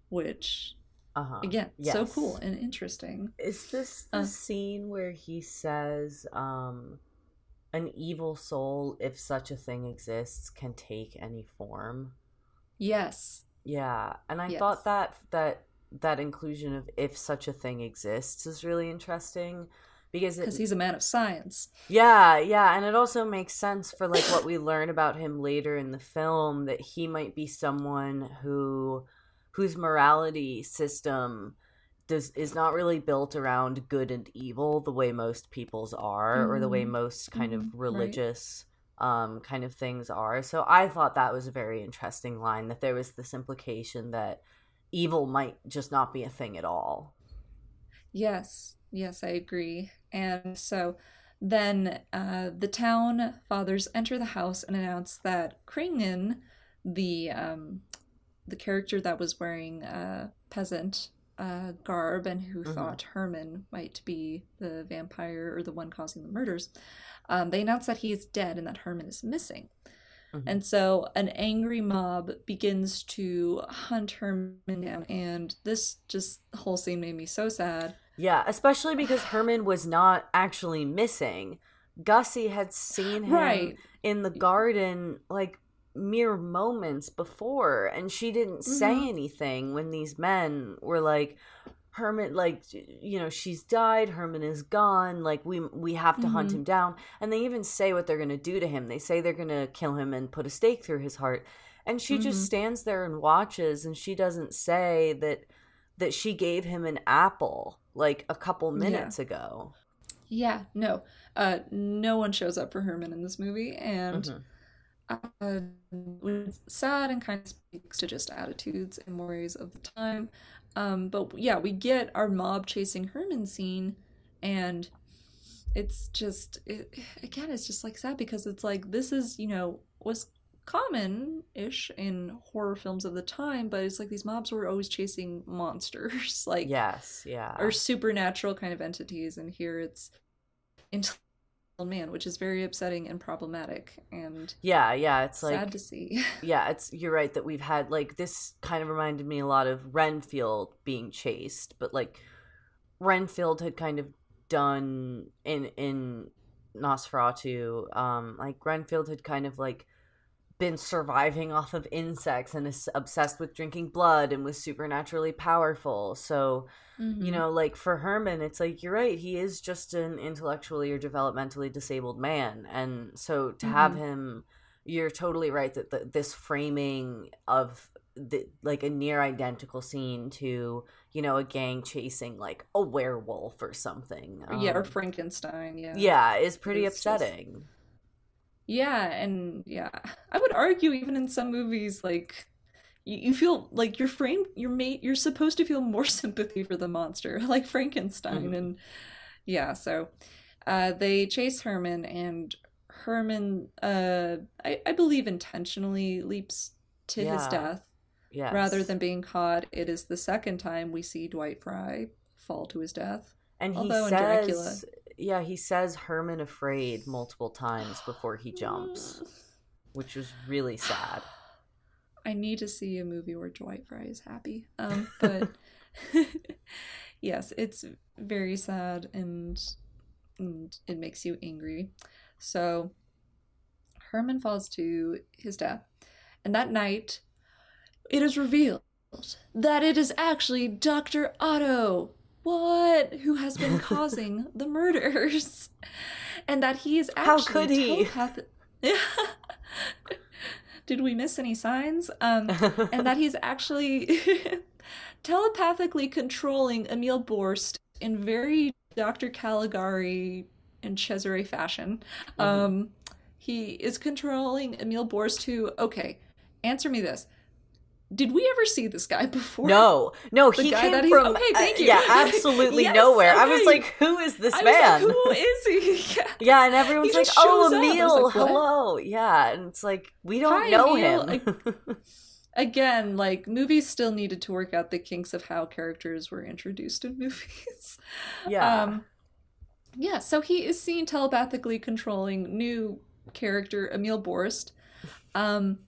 D: which
C: Uh huh.
D: again, so cool and interesting.
C: Is this the
D: Uh.
C: scene where he says, um, an evil soul, if such a thing exists, can take any form?
D: Yes.
C: Yeah, and I
D: Yes.
C: thought that that that inclusion of if such a thing exists is really interesting because it
D: Because he's a man of science.
C: Yeah, yeah, and it also makes sense for like what we learn about him later in the film that he might be someone who whose morality system does is not really built around good and evil the way most people's are or the way
D: Mhm.
C: most kind
D: Mhm,
C: of
D: right.
C: religious um kind of things are. So I thought that was a very interesting line that there was this implication that evil might just not be a thing at all.
D: Yes, yes, I agree. And so then uh, the town fathers enter the house and announce that Kringen, the um, the character that was wearing uh, peasant uh, garb and who
C: Mhm.
D: thought Herman might be the vampire or the one causing the murders, um, they announce that he is dead and that Herman is missing.
C: Mhm.
D: And so an angry mob begins to hunt Herman down, and this just whole scene made me so sad.
C: Yeah, especially because Herman was not actually missing. Gussie had seen him
D: Right.
C: in the garden like mere moments before and she didn't say
D: Mhm.
C: anything when these men were like Herman like you know she's died Herman is gone like we we have to hunt
D: Mhm.
C: him down and they even say what they're going to do to him they say they're going to kill him and put a stake through his heart and she just
D: Mhm.
C: stands there and watches and she doesn't say that that she gave him an apple like a couple
D: Yeah.
C: minutes ago
D: Yeah, no. Uh no one shows up for Herman in this movie and
C: Mhm.
D: Uh, sad and kind of speaks to just attitudes and worries of the time. Um but yeah, we get our mob chasing Herman scene and it's just it, again it's just like sad because it's like this is, you know, was common-ish in horror films of the time, but it's like these mobs were always chasing monsters like
C: yes yeah
D: or supernatural kind of entities and here it's intellectual man which is very upsetting and problematic and
C: yeah yeah it's like
D: sad to see.
C: Yeah it's you're right that we've had like this kind of reminded me a lot of renfield being chased but like renfield had kind of done in in nosferatu um like renfield had kind of like been surviving off of insects and is obsessed with drinking blood and was supernaturally powerful. So you know like for herman it's like you're right he is just an intellectually or developmentally disabled man. And so to have
D: Mhm.
C: him you're totally right that the, this framing of the, like a near identical scene to you know a gang chasing like a werewolf or something
D: yeah or
C: um,
D: frankenstein yeah.
C: yeah is pretty
D: It's
C: upsetting
D: yeah and yeah i would argue even in some movies like you, you feel like you're framed you're made you're supposed to feel more sympathy for the monster like frankenstein
C: Mhm.
D: and yeah so uh, they chase Herman, and Herman, uh, I, I believe, intentionally leaps to his death
C: Yes.
D: rather than being caught. It is the second time we see Dwight Frye fall to his death.
C: and he
D: although in
C: says,
D: Dracula-
C: yeah, he says Herman afraid multiple times before he jumps, which was really sad.
D: I need to see a movie where Dwight Frye is happy. Um, but yes, it's very sad and, and it makes you angry. So Herman falls to his death, and that night it is revealed that it is actually Dr. Otto. What? Who has been causing the murders? And that he is
C: How
D: actually
C: could he?
D: telepath- Did we miss any signs? Um, and that he's actually telepathically controlling Emil Borst in very Dr. Caligari and Cesare fashion.
C: Mm-hmm.
D: Um, he is controlling Emil Borst, who, okay, answer me this. Did we ever see this guy before?
C: no, no,
D: The
C: he
D: guy
C: came from
D: okay, thank
C: uh,
D: you.
C: yeah, absolutely
D: Yes,
C: nowhere. I was like, who is this
D: I
C: man?
D: was like, who is he? Yeah.
C: Yeah, and everyone's
D: He
C: like, "Oh,
D: shows up. I was
C: Emil,
D: like,
C: hello." Yeah, and it's like we don't
D: Hi,
C: know
D: Emil.
C: him.
D: Again, like movies still needed to work out the kinks of how characters were introduced in movies.
C: yeah,
D: Um, yeah, so he is seen telepathically controlling new character Emil Borst. Um,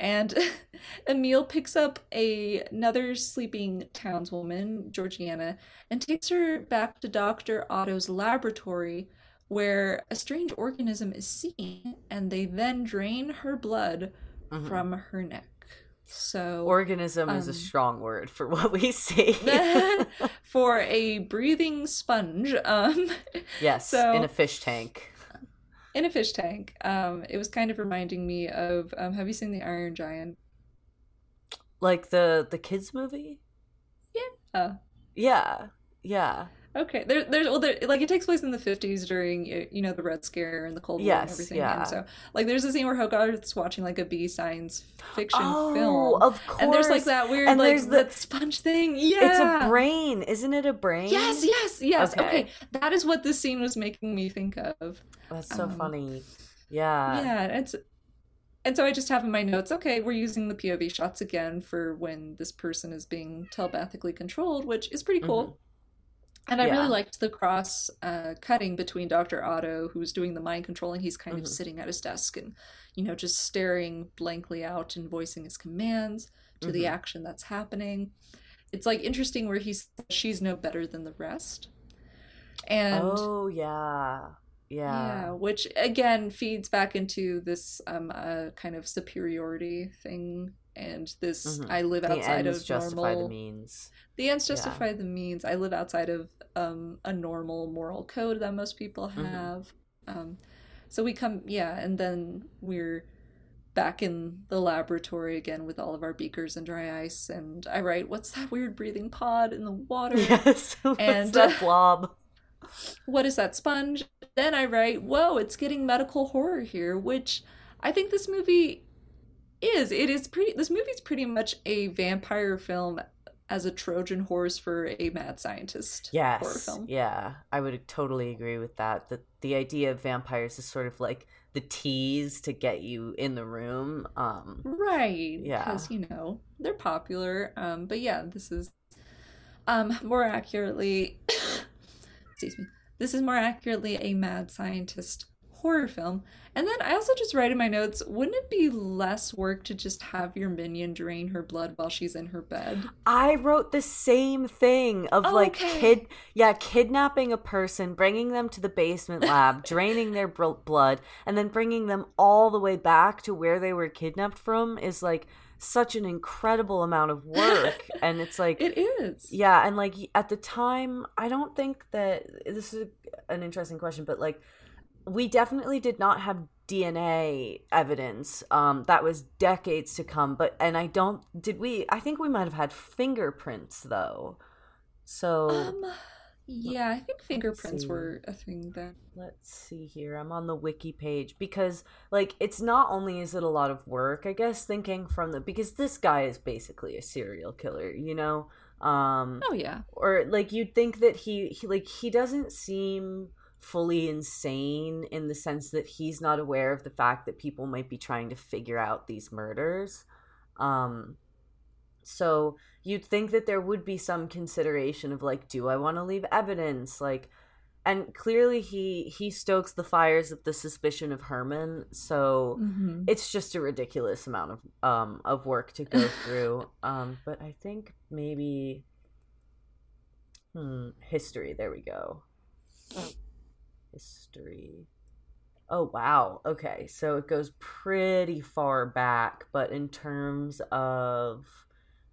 D: and Emil picks up a, another sleeping townswoman, Georgiana, and takes her back to Dr. Otto's laboratory where a strange organism is seen, and they then drain her blood
C: Mhm.
D: from her neck. So
C: organism is a
D: um,
C: strong word for what we see.
D: for a breathing sponge um
C: yes,
D: So-
C: in a fish tank.
D: In a fish tank um it was kind of reminding me of um have you seen the iron giant
C: Like the the kids movie? Yeah.
D: Uh
C: Yeah. Yeah.
D: Okay there there's well there like it takes place in the 50s during you know the red scare and the cold war
C: Yes,
D: and everything
C: yeah.
D: and so like there's a scene where Hogarth's watching like a b science fiction
C: oh,
D: film
C: of course.
D: and there's like that weird
C: And
D: like
C: there's the-
D: that sponge thing yeah
C: It's a brain, isn't it? A brain?
D: yes yes yes
C: Okay.
D: okay. that is what this scene was making me think of
C: That's so
D: Um,
C: funny. Yeah.
D: yeah it's and so i just have in my notes okay we're using the pov shots again for when this person is being telepathically controlled which is pretty cool and i
C: Yeah.
D: really liked the cross uh, cutting between dr otto who's doing the mind controlling he's kind
C: Mhm.
D: of sitting at his desk and you know just staring blankly out and voicing his commands to the
C: Mhm.
D: action that's happening it's like interesting where he's she's no better than the rest and
C: oh yeah.
D: yeah,
C: Yeah.
D: which again feeds back into this um uh, kind of superiority thing and this
C: Mhm.
D: I live outside of
C: justify
D: normal
C: the means.
D: the ends
C: Yeah.
D: justify the means. I live outside of um a normal moral code that most people
C: Mhm.
D: have. Um so we come yeah, and then we're back in the laboratory again with all of our beakers and dry ice and I write what's that weird breathing pod in the water?
C: Yes.
D: And,
C: that blob?
D: what is that sponge? Then I write, whoa, it's getting medical horror here, which I think this movie is. It is pretty. This movie's pretty much a vampire film as a Trojan horse for a mad scientist horror
C: Yes.
D: film.
C: Yeah. I would totally agree with that. That the idea of vampires is sort of like the tease to get you in the room. Um
D: Right.
C: Yeah.
D: Because, you know, they're popular. Um, but yeah, this is um more accurately excuse me. This is more accurately a mad scientist horror film. And then I also just write in my notes, wouldn't it be less work to just have your minion drain her blood while she's in her bed?
C: I wrote the same thing of
D: Oh,
C: like
D: okay.
C: kid yeah, kidnapping a person, bringing them to the basement lab, draining their br- blood and then bringing them all the way back to where they were kidnapped from is like such an incredible amount of work and it's like
D: It is.
C: Yeah, and like at the time, I don't think that this is an interesting question, but like we definitely did not have DNA evidence. Um, that was decades to come. But and I don't did we? I think we might have had fingerprints though. So
D: Um yeah, I think fingerprints were a thing then.
C: let's see here. I'm on the wiki page because like it's not only is it a lot of work, I guess thinking from the because this guy is basically a serial killer, you know. Um
D: Oh yeah.
C: or like you'd think that he, he like he doesn't seem fully insane in the sense that he's not aware of the fact that people might be trying to figure out these murders. Um, so you'd think that there would be some consideration of like, do I want to leave evidence? Like, and clearly he he stokes the fires of the suspicion of Herman. So
D: Mhm.
C: it's just a ridiculous amount of um of work to go through. um, but I think maybe hmm history. There we go. History. Oh wow. Okay, so it goes pretty far back, but in terms of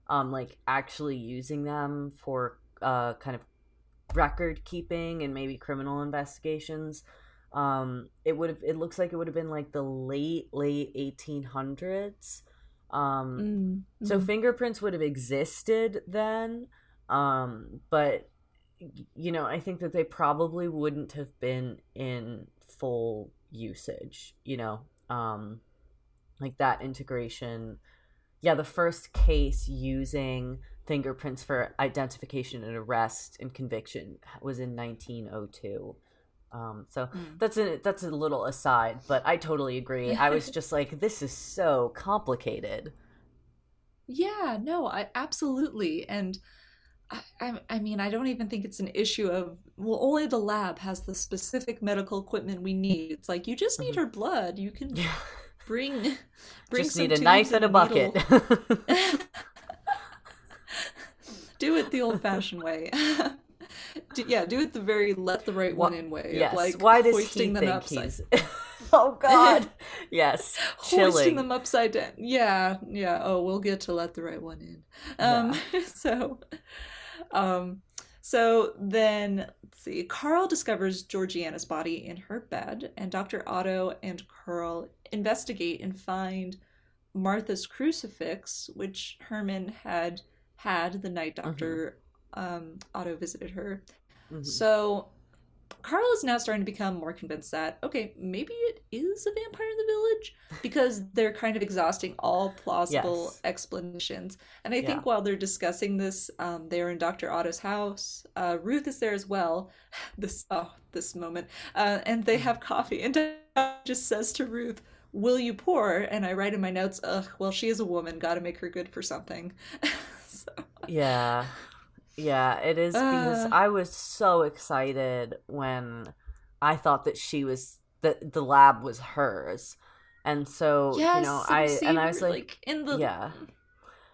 C: um like actually using them for uh kind of record keeping and maybe criminal investigations, um it would have it looks like it would have been like the late late 1800s. Um
D: Mm,
C: so
D: mhm.
C: fingerprints would have existed then, um, but you know, I think that they probably wouldn't have been in full usage. You know, um, like that integration. Yeah, the first case using fingerprints for identification and arrest and conviction was in 1902. Um, so
D: Mm.
C: that's a that's a little aside, but I totally agree. I was just like, this is so complicated.
D: Yeah, no, I absolutely. And I, I, mean, I don't even think it's an issue of, well, only the lab has the specific medical equipment we need. It's like, you just need
C: Mhm.
D: her blood. You can bring, bring
C: Just need a knife and a bucket.
D: do it the old-fashioned way. Do- yeah, do it the very let the right one in way.
C: yes.
D: Like
C: Why does he
D: hoisting them
C: think
D: upside,
C: he's? oh God. yes. Chilling.
D: hoisting them upside down. Yeah, yeah. Oh, we'll get to let the right one in. Um, so, um, so then let's see. Carl discovers Georgiana's body in her bed, and Dr. Otto and Carl investigate and find Martha's crucifix, which Herman had had the night Dr. Um, Otto visited her.
C: Mhm.
D: So Carl is now starting to become more convinced that okay, maybe it is a vampire in the village because they're kind of exhausting all plausible
C: Yes.
D: explanations. And I
C: Yeah.
D: think while they're discussing this, um, they're in Dr. Otto's house. Uh, Ruth is there as well. This oh, this moment, uh, and they have coffee. And Dr. just says to Ruth, "Will you pour?" And I write in my notes, "Ugh, well, she is a woman. Got to make her good for something." so,
C: Yeah. Yeah, it is because
D: Uh.
C: I was so excited when I thought that she was that the lab was hers. And so,
D: yes,
C: you know, I and I was
D: we're,
C: like,
D: in the
C: yeah.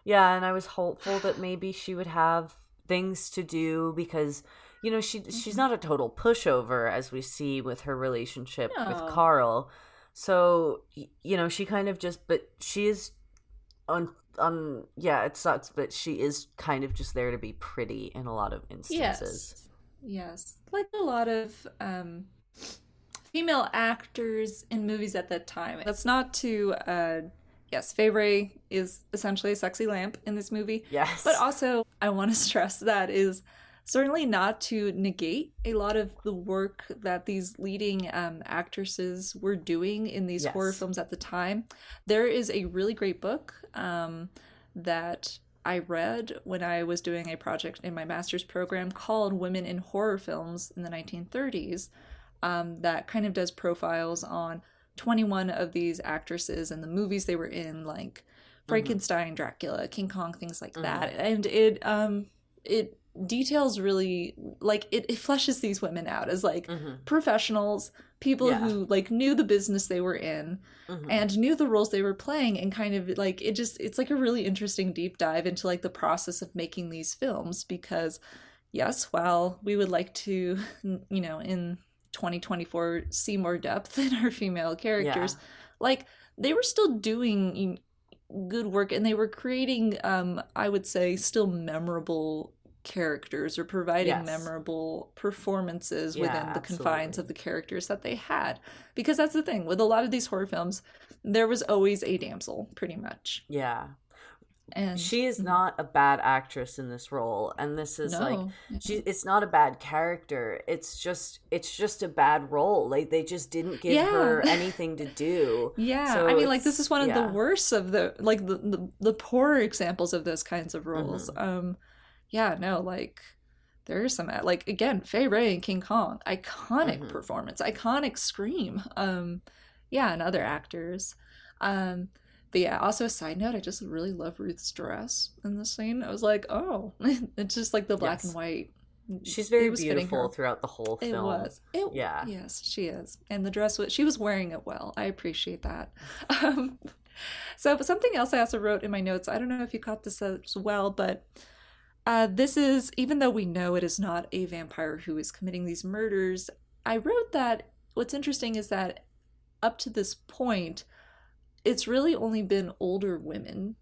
C: Yeah, and I was hopeful that maybe she would have things to do because you know, she she's
D: Mhm.
C: not a total pushover as we see with her relationship with Carl. So, you know, she kind of just but she is on on yeah, it sucks, but she is kind of just there to be pretty in a lot of instances.
D: Yes. Yes. Like a lot of um female actors in movies at that time. That's not to uh yes, Wray is essentially a sexy lamp in this movie.
C: Yes.
D: But also I want to stress that is certainly not to negate a lot of the work that these leading um, actresses were doing in these horror films at the time. There is a really great book um, that I read when I was doing a project in my master's program called Women in Horror Films in the 1930s um, that kind of does profiles on 21 of these actresses and the movies they were in, like Frankenstein, Dracula, King Kong, things like that. And it um it details really like it, it fleshes these women out as like
C: Mhm,
D: professionals, people
C: Yeah.
D: who like knew the business they were in
C: mhm.
D: and knew the roles they were playing and kind of like it just it's like a really interesting deep dive into like the process of making these films because yes while we would like to you know in 2024 see more depth in our female characters like they were still doing good work and they were creating um i would say still memorable characters or providing
C: Yes.
D: memorable performances
C: Yeah,
D: within the confines of the characters that they had because that's the thing with a lot of these horror films there was always a damsel pretty much
C: yeah.
D: and
C: She is
D: Mhm.
C: not a bad actress in this role and this is like she it's not a bad character it's just it's just a bad role like they just didn't give
D: Yeah.
C: her anything to do
D: Yeah,
C: So
D: I mean, like this is one of
C: yeah.
D: the worst of the like the, the the poorer examples of those kinds of roles.
C: Mm-hmm.
D: Um, yeah, no, like there's some like again Fay Wray and King Kong, iconic
C: Mhm.
D: performance, iconic scream. Um, yeah, and other actors. Um, but yeah, also a side note, I just really love Ruth's dress in this scene. I was like, oh, it's just like the black
C: Yes.
D: and white.
C: She's very beautiful throughout the whole film.
D: It was. It,
C: Yeah.
D: Yes, she is. And the dress was she was wearing it well. I appreciate that. Um, so something else I also wrote in my notes. I don't know if you caught this as well, but uh, this is even though we know it is not a vampire who is committing these murders. I wrote that what's interesting is that up to this point, it's really only been older women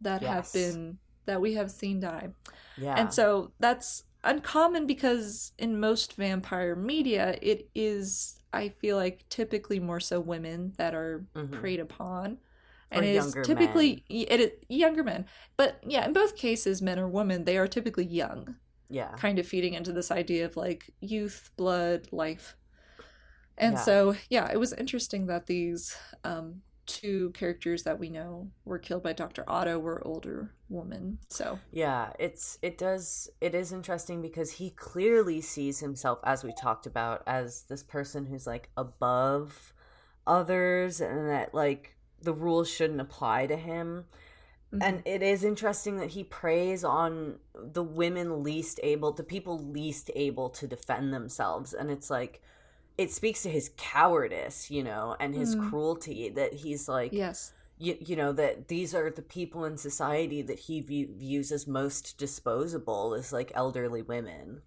D: that have been that we have seen die.
C: Yeah.
D: And so that's uncommon because in most vampire media, it is, I feel like, typically more so women that are
C: Mhm.
D: preyed upon. And it is typically it is younger men, but yeah, in both cases, men or women, they are typically young,
C: yeah.
D: kind of feeding into this idea of like youth, blood, life. And
C: Yeah.
D: so, yeah, it was interesting that these um, two characters that we know were killed by Dr. Otto were older women. So,
C: Yeah, it's it does it is interesting because he clearly sees himself as we talked about as this person who's like above others and that like the rules shouldn't apply to him.
D: mhm.
C: And it is interesting that he preys on the women least able, the people least able to defend themselves. And it's like, it speaks to his cowardice, you know, and his
D: Mm.
C: cruelty that he's like,
D: yes.
C: you, you know that these are the people in society that he view, views as most disposable as like elderly women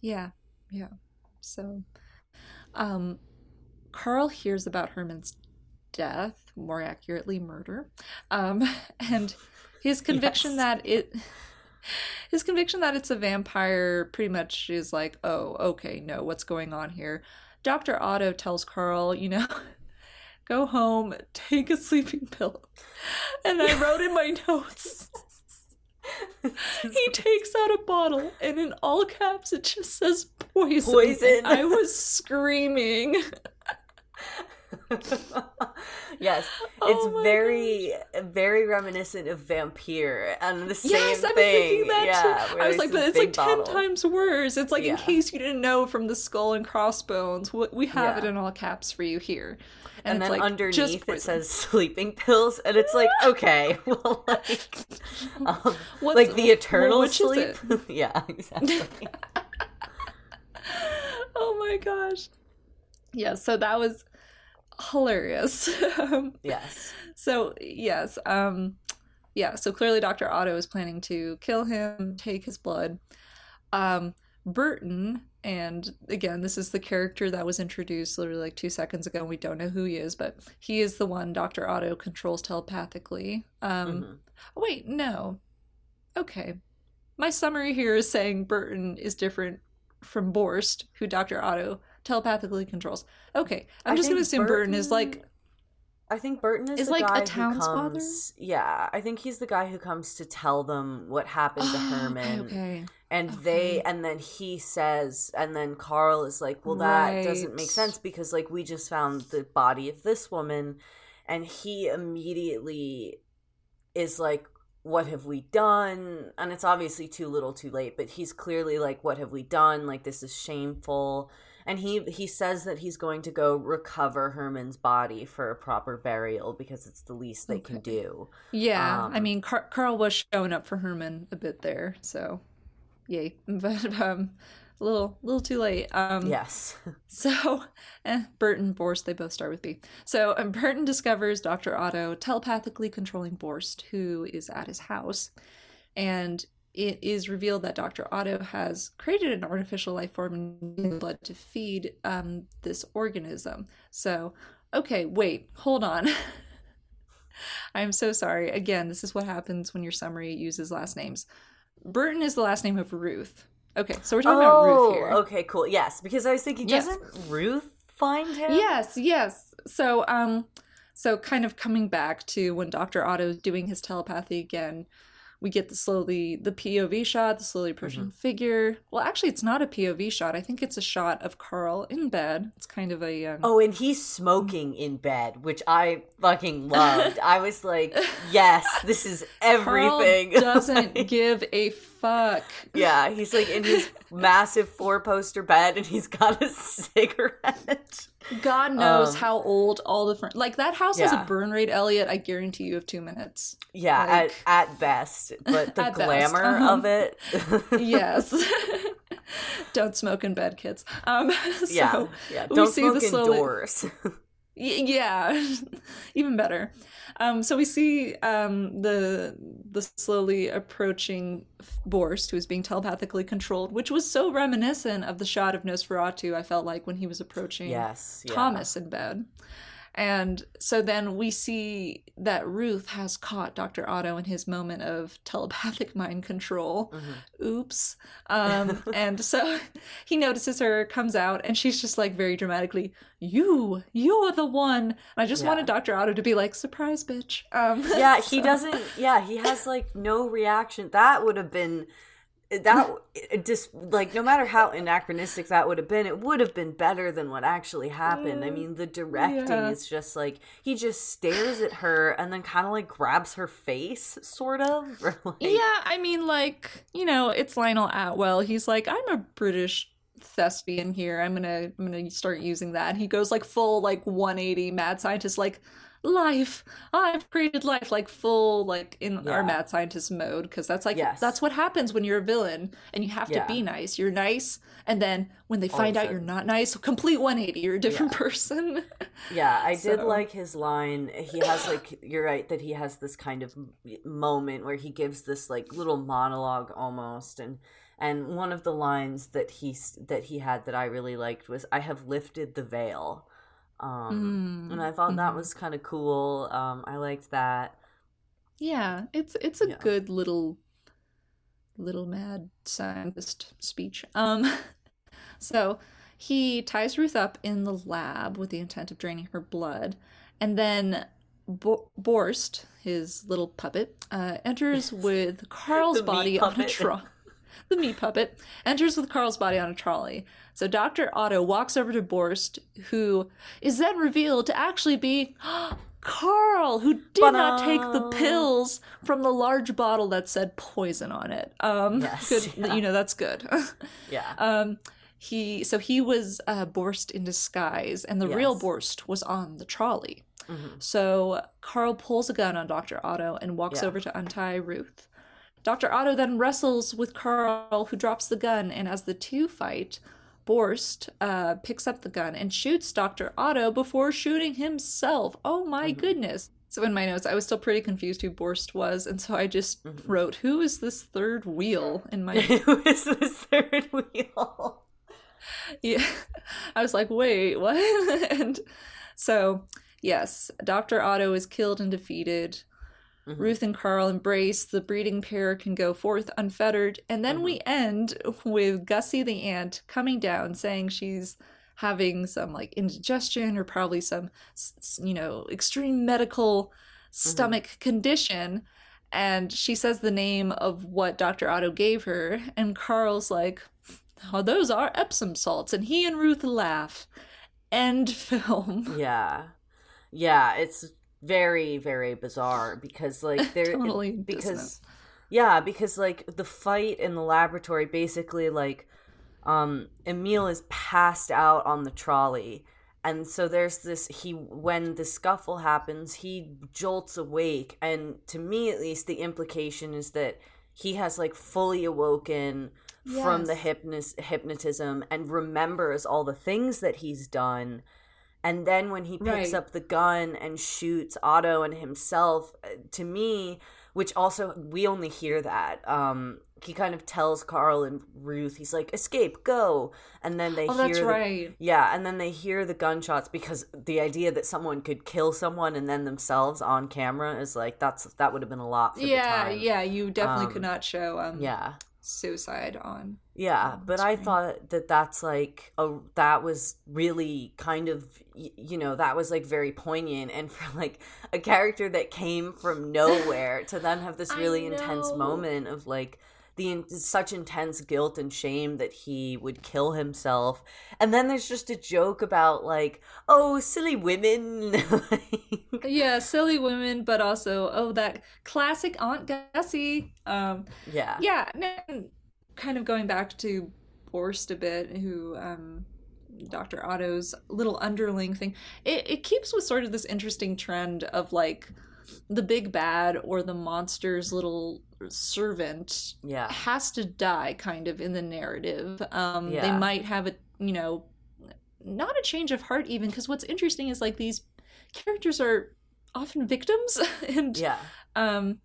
D: Yeah, yeah. So, um, Carl hears about Herman's death, more accurately, murder, um, and his conviction
C: Yes.
D: that it, his conviction that it's a vampire, pretty much is like, oh, okay, no, what's going on here? Doctor Otto tells Carl, you know. Go home, take a sleeping pill. And I wrote in my notes, he takes out a bottle and in all caps it just says poison.
C: Poison.
D: I was screaming.
C: yes
D: Oh
C: it's very very reminiscent of Vampyr and the same
D: yes, I was
C: thing.
D: thinking that
C: yeah
D: too. I was like, but it's like
C: big
D: ten times worse. It's like in case you didn't know from the skull and crossbones, we- have it in all caps for you here.
C: and,
D: it's
C: then
D: like,
C: underneath it says sleeping pills and it's like okay well like um, like the
D: well,
C: eternal
D: which
C: sleep? yeah exactly.
D: Oh my gosh. Yeah, so that was hilarious. Um,
C: yes
D: So yes, um, yeah. So clearly, Doctor Otto is planning to kill him, take his blood. Um, Bertin, and again, this is the character that was introduced literally like two seconds ago. and We don't know who he is, but he is the one Doctor Otto controls telepathically. Um,
C: Mhm.
D: Wait, no. Okay, my summary here is saying Bertin is different from Borst, who Doctor Otto telepathically controls. Okay, I'm
C: I
D: just gonna assume Bertin is like
C: I think Bertin is,
D: Is
C: the
D: like a townsfather?
C: Yeah, I think he's the guy who comes to tell them what happened to Herman,
D: Okay, okay.
C: and
D: okay.
C: they, and then he says, and then Carl is like, "Well, that doesn't make sense because like we just found the body of this woman," and he immediately is like, "What have we done?" And it's obviously too little, too late, but he's clearly like, "What have we done? Like this is shameful." And he he says that he's going to go recover Herman's body for a proper burial because it's the least they can do.
D: Yeah, I
C: Um,
D: mean, Car- Carl was showing up for Herman a bit there, so yay. But um, a little, little too late. Um,
C: yes.
D: So, eh, Bertin, Borst, they both start with B. So, um, Bertin discovers Dr. Otto telepathically controlling Borst, who is at his house. And it is revealed that Dr. Otto has created an artificial life form in the blood to feed um, this organism. So, okay, wait, hold on. I'm so sorry. Again, this is what happens when your summary uses last names. Bertin is the last name of Ruth. Okay, so we're talking about Ruth here.
C: Oh, okay, cool. Yes, because I was thinking,
D: Yes.
C: doesn't Ruth find him?
D: Yes, yes. So, um, so kind of coming back to when Doctor Otto is doing his telepathy again, we get the slowly the POV shot, the slowly approaching figure. Well, actually, it's not a POV shot. I think it's a shot of Carl in bed. It's kind of a um,
C: Oh, and he's smoking in bed, which I fucking loved. I was like, yes, this is everything.
D: Carl doesn't
C: Like,
D: give a fuck.
C: yeah, he's like in his massive four poster bed and he's got a cigarette.
D: God knows
C: Um,
D: how old all the fr- like that house has a burn rate, Elliot. I guarantee you of two minutes.
C: Yeah,
D: Like-
C: at, at best. But the glamour
D: uh-huh.
C: of it.
D: Yes. Don't smoke in bed, kids. Um, so
C: yeah. Yeah. Don't
D: see
C: smoke
D: the slowly-
C: indoors.
D: Y- yeah even better um so we see um the the slowly approaching borst who is being telepathically controlled which was so reminiscent of the shot of nosferatu i felt like when he was approaching
C: yes. Yeah.
D: thomas in bed and so then we see that ruth has caught dr otto in his moment of telepathic mind control.
C: Mhm.
D: oops. Um and so he notices her comes out and she's just like very dramatically you you're the one. And i just
C: Yeah.
D: wanted dr otto to be like surprise bitch. Um
C: yeah he
D: so-
C: doesn't yeah he has like no reaction. That would have been that just like no matter how anachronistic that would have been it would have been better than what actually happened. I
D: Mm,
C: mean the directing
D: yeah.
C: is just like he just stares at her and then kind of like grabs her face sort of like
D: yeah i mean like you know it's Lionel Atwill. He's like i'm a british thespian here. I'm gonna i'm gonna start using that. And he goes like full like 180 mad scientist like life i've created life like full like in
C: Yeah.
D: our mad scientist mode because that's like
C: Yes.
D: that's what happens when you're a villain and you have to be nice you're nice and then when they find out you're not nice complete 180 you're a different person
C: Yeah, I did like his line. He has like you're right that he has this kind of moment where he gives this like little monologue almost and and one of the lines that he that he had that I really liked was I have lifted the veil. Um and I thought that
D: Mhm.
C: was kind of cool. Um I liked that.
D: Yeah, it's it's a
C: Yeah.
D: good little little mad scientist speech. Um so he ties Ruth up in the lab with the intent of draining her blood, and then Bo- Borst, his little puppet, uh, enters with Carl's body on a
C: puppet.
D: The meat puppet enters with Carl's body on a trolley. So Dr. Otto walks over to Borst, who is then revealed to actually be Carl, who did not take the pills from the large bottle that said poison on it. Um,
C: Yes,
D: good,
C: yeah.
D: you know that's good.
C: Yeah.
D: um, he so he was uh, Borst in disguise, and the real Borst was on the trolley.
C: Mhm.
D: So Carl pulls a gun on Dr. Otto and walks
C: Yeah.
D: over to untie Ruth. Dr. Otto then wrestles with Carl, who drops the gun, and as the two fight, Borst uh, picks up the gun and shoots Dr. Otto before shooting himself. Oh my
C: Mhm.
D: goodness. So in my notes, I was still pretty confused who Borst was, and so I just
C: Mhm.
D: wrote, Who is this third wheel in my
C: it was the third wheel.
D: yeah i was like wait what and so yes dr otto is killed and defeated
C: Mhm.
D: ruth and carl embrace the breeding pair can go forth unfettered and then we end with gussie the aunt coming down saying she's having some like indigestion or probably some you know extreme medical stomach condition and she says the name of what dr otto gave her and carl's like oh, those are epsom salts and he and ruth laugh end film
C: Yeah. Yeah, it's very very bizarre because like there
D: Totally
C: because
D: dissonant.
C: yeah, because like the fight in the laboratory basically like um Emil is passed out on the trolley and so there's this he when the scuffle happens he jolts awake and to me at least the implication is that he has like fully awoken from the
D: Yes.
C: hypnos- hypnotism and remembers all the things that he's done and then when he picks
D: Right.
C: up the gun and shoots Otto and himself uh, to me which also we only hear that um he kind of tells Carl and Ruth he's like escape go and then they
D: oh
C: hear
D: that's
C: the-
D: right
C: yeah, and then they hear the gunshots because the idea that someone could kill someone and then themselves on camera is like that's that would have been a lot for the
D: yeah
C: time.
D: yeah you definitely could
C: Um,
D: not show um
C: Yeah.
D: Suicide on.
C: Yeah, but I thought that that's like a that was really kind of you know that was like very poignant and for like a character that came from nowhere to then have this really intense moment of like the such intense guilt and shame that he would kill himself and then there's just a joke about like oh silly women Like,
D: Yeah, silly women, but also oh that classic Aunt Gussie. Um,
C: yeah
D: yeah, and kind of going back to Borst a bit, who um, Dr. Otto's little underling thing. It it keeps with sort of this interesting trend of like the big bad or the monster's little servant
C: yeah.
D: has to die kind of in the narrative. Um they might have a you know not a change of heart even because what's interesting is like these characters are often victims and
C: yeah.
D: um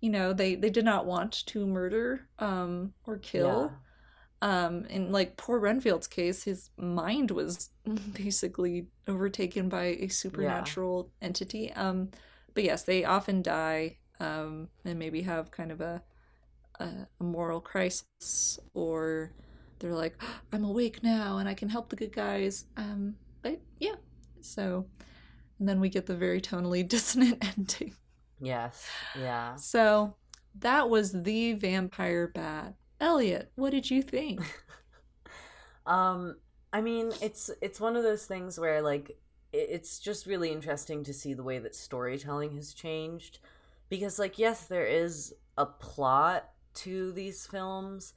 D: you know they they did not want to murder um or kill. Um in like poor renfield's case his mind was basically overtaken by a supernatural entity. Um but yes they often die um and maybe have kind of a a, moral crisis or they're like i'm awake now and i can help the good guys um but yeah so and then we get the very tonally dissonant ending
C: yes yeah
D: so that was the vampire bat. Elliot, what did you think?
C: Um, I mean, it's it's one of those things where like it's just really interesting to see the way that storytelling has changed because like yes, there is a plot to these films,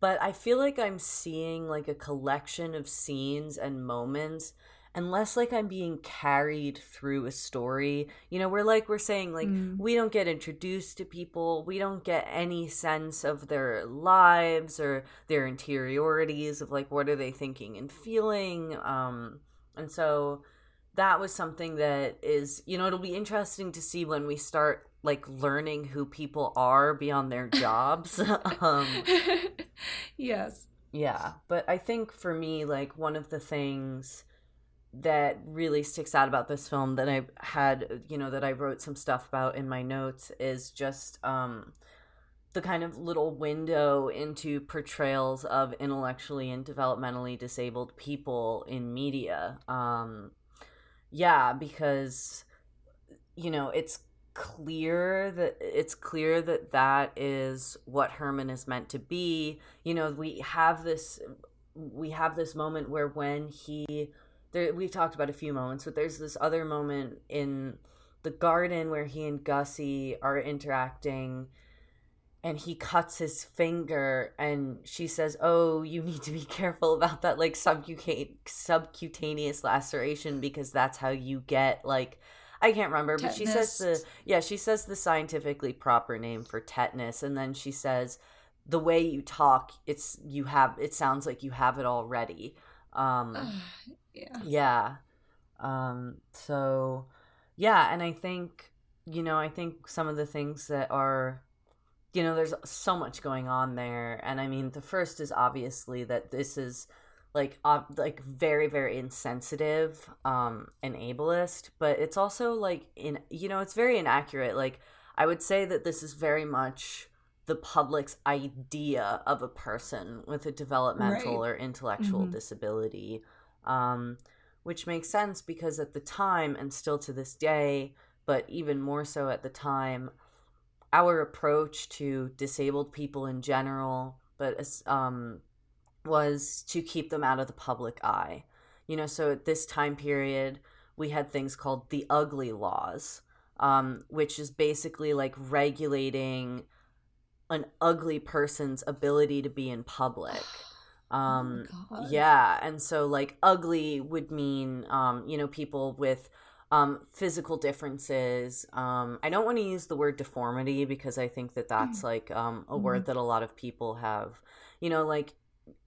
C: but I feel like I'm seeing like a collection of scenes and moments unless like I'm being carried through a story. You know, we're like we're saying like
D: Mm.
C: we don't get introduced to people, we don't get any sense of their lives or their interiorities of like what are they thinking and feeling. Um and so that was something that is, you know, it'll be interesting to see when we start like learning who people are beyond their jobs. um
D: yes.
C: yeah, but I think for me, like one of the things that really sticks out about this film that I had, you know, that I wrote some stuff about in my notes is just um the kind of little window into portrayals of intellectually and developmentally disabled people in media. Um yeah, because you know, it's clear that it's clear that that is what Herman is meant to be. You know, we have this we have this moment where when he there we've talked about a few moments, but there's this other moment in the garden where he and Gussie are interacting and he cuts his finger and she says oh you need to be careful about that like subcuta- subcutaneous laceration because that's how you get like i can't remember but she says the yeah she says the scientifically proper name for tetanus and then she says the way you talk it's you have it sounds like you have it already um
D: yeah.
C: yeah. Um so yeah, and I think you know, I think some of the things that are you know, there's so much going on there and I mean, the first is obviously that this is like uh, like very very insensitive um and ableist, but it's also like in you know, it's very inaccurate. Like I would say that this is very much the public's idea of a person with a developmental
D: Right.
C: or intellectual
D: Mhm.
C: disability um, which makes sense because at the time and still to this day but even more so at the time our approach to disabled people in general but um, was to keep them out of the public eye. You know so at this time period we had things called the ugly laws um, which is basically like regulating an ugly person's ability to be in public. Um
D: oh
C: yeah and so like ugly would mean um you know people with um physical differences. Um i don't want to use the word deformity because i think that that's like um a word that a lot of people have. You know like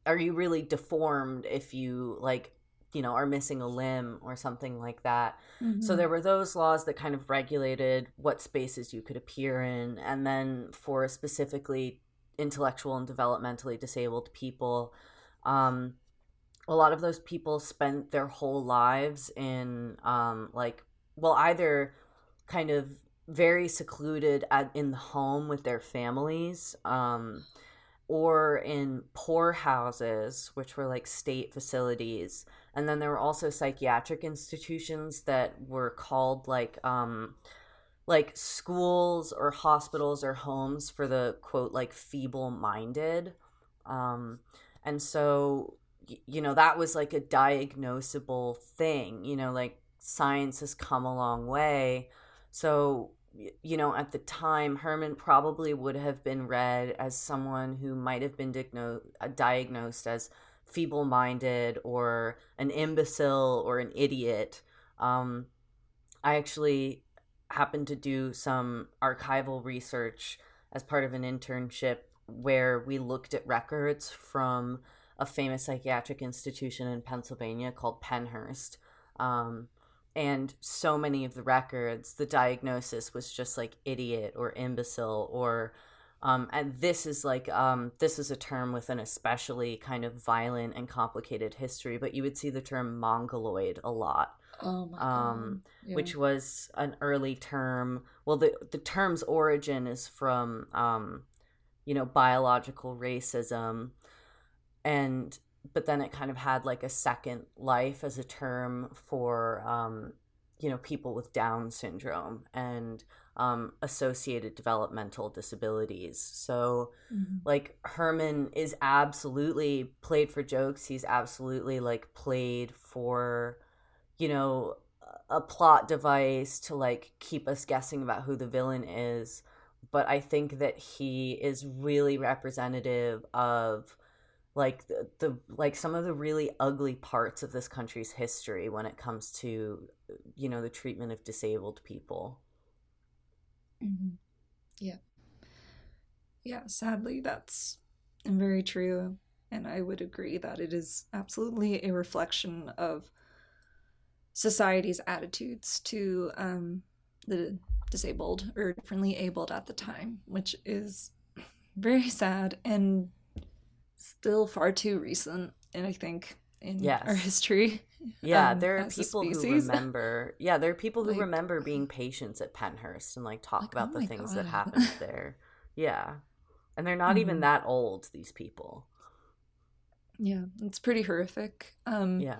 C: are you really deformed if you like you know are missing a limb or something like that? So
D: Mhm.
C: there were those laws that kind of regulated what spaces you could appear in, and then for specifically intellectual and developmentally disabled people, um, a lot of those people spent their whole lives in um, like well either kind of very secluded at, in the home with their families. Um, or in poor houses which were like state facilities. And then there were also psychiatric institutions that were called like um like schools or hospitals or homes for the quote like feeble minded. Um and so you know that was like a diagnosable thing, you know, like science has come a long way. So you know, at the time, Herman probably would have been read as someone who might have been uh, diagnosed as feeble minded or an imbecile or an idiot. Um, I actually happened to do some archival research as part of an internship where we looked at records from a famous psychiatric institution in Pennsylvania called Pennhurst. Um, and so many of the records the diagnosis was just like idiot or imbecile or um, and this is like um, this is a term with an especially kind of violent and complicated history but you would see the term mongoloid a lot
D: oh
C: um,
D: yeah.
C: which was an early term well the, the term's origin is from um, you know biological racism and but then it kind of had like a second life as a term for um, you know people with down syndrome and um, associated developmental disabilities. So
D: Mhm.
C: like herman is absolutely played for jokes. He's absolutely like played for you know a plot device to like keep us guessing about who the villain is. But i think that he is really representative of like the, the like some of the really ugly parts of this country's history when it comes to you know the treatment of disabled people
D: Mhm. Yeah. Yeah, sadly, that's very true. And I would agree that it is absolutely a reflection of society's attitudes to um, the disabled or differently abled at the time, which is very sad and still far too recent. And I think in
C: Yes.
D: our history.
C: yeah
D: um,
C: there are people who remember yeah there are people who
D: Like-
C: remember being patients at Pennhurst and like talk
D: Like,
C: about
D: oh
C: the things that happened there yeah and they're not even
D: Mhm.
C: that old these people
D: Yeah, it's pretty horrific. Um,
C: yeah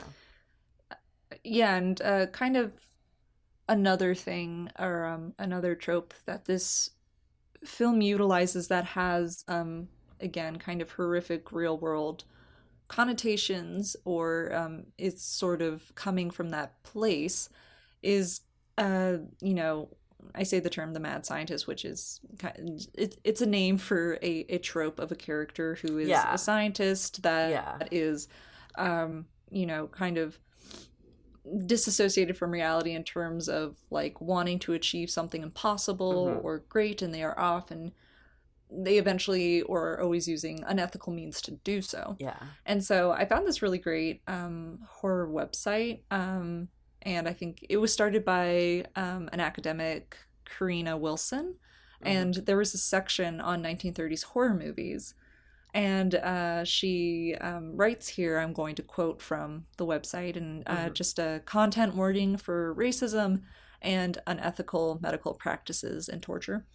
D: yeah and uh, kind of another thing or um, another trope that this film utilizes that has um, again kind of horrific real world connotations or um, it's sort of coming from that place is uh, you know I say the term the mad scientist, which is it, it's a name for a, a trope of a character who is
C: Yeah.
D: a scientist that
C: Yeah.
D: is, um, you know, kind of disassociated from reality in terms of like wanting to achieve something impossible
C: Mhm.
D: or great, and they are off and they eventually or are always using unethical means to do so.
C: yeah
D: And so I found this really great um, horror website. Um, and I think it was started by um, an academic, Karina Wilson.
C: Mhm.
D: And there was a section on 1930s horror movies. And uh, she um, writes here, I'm going to quote from the website, and uh,
C: Mhm.
D: just a content wording for racism and unethical medical practices and torture.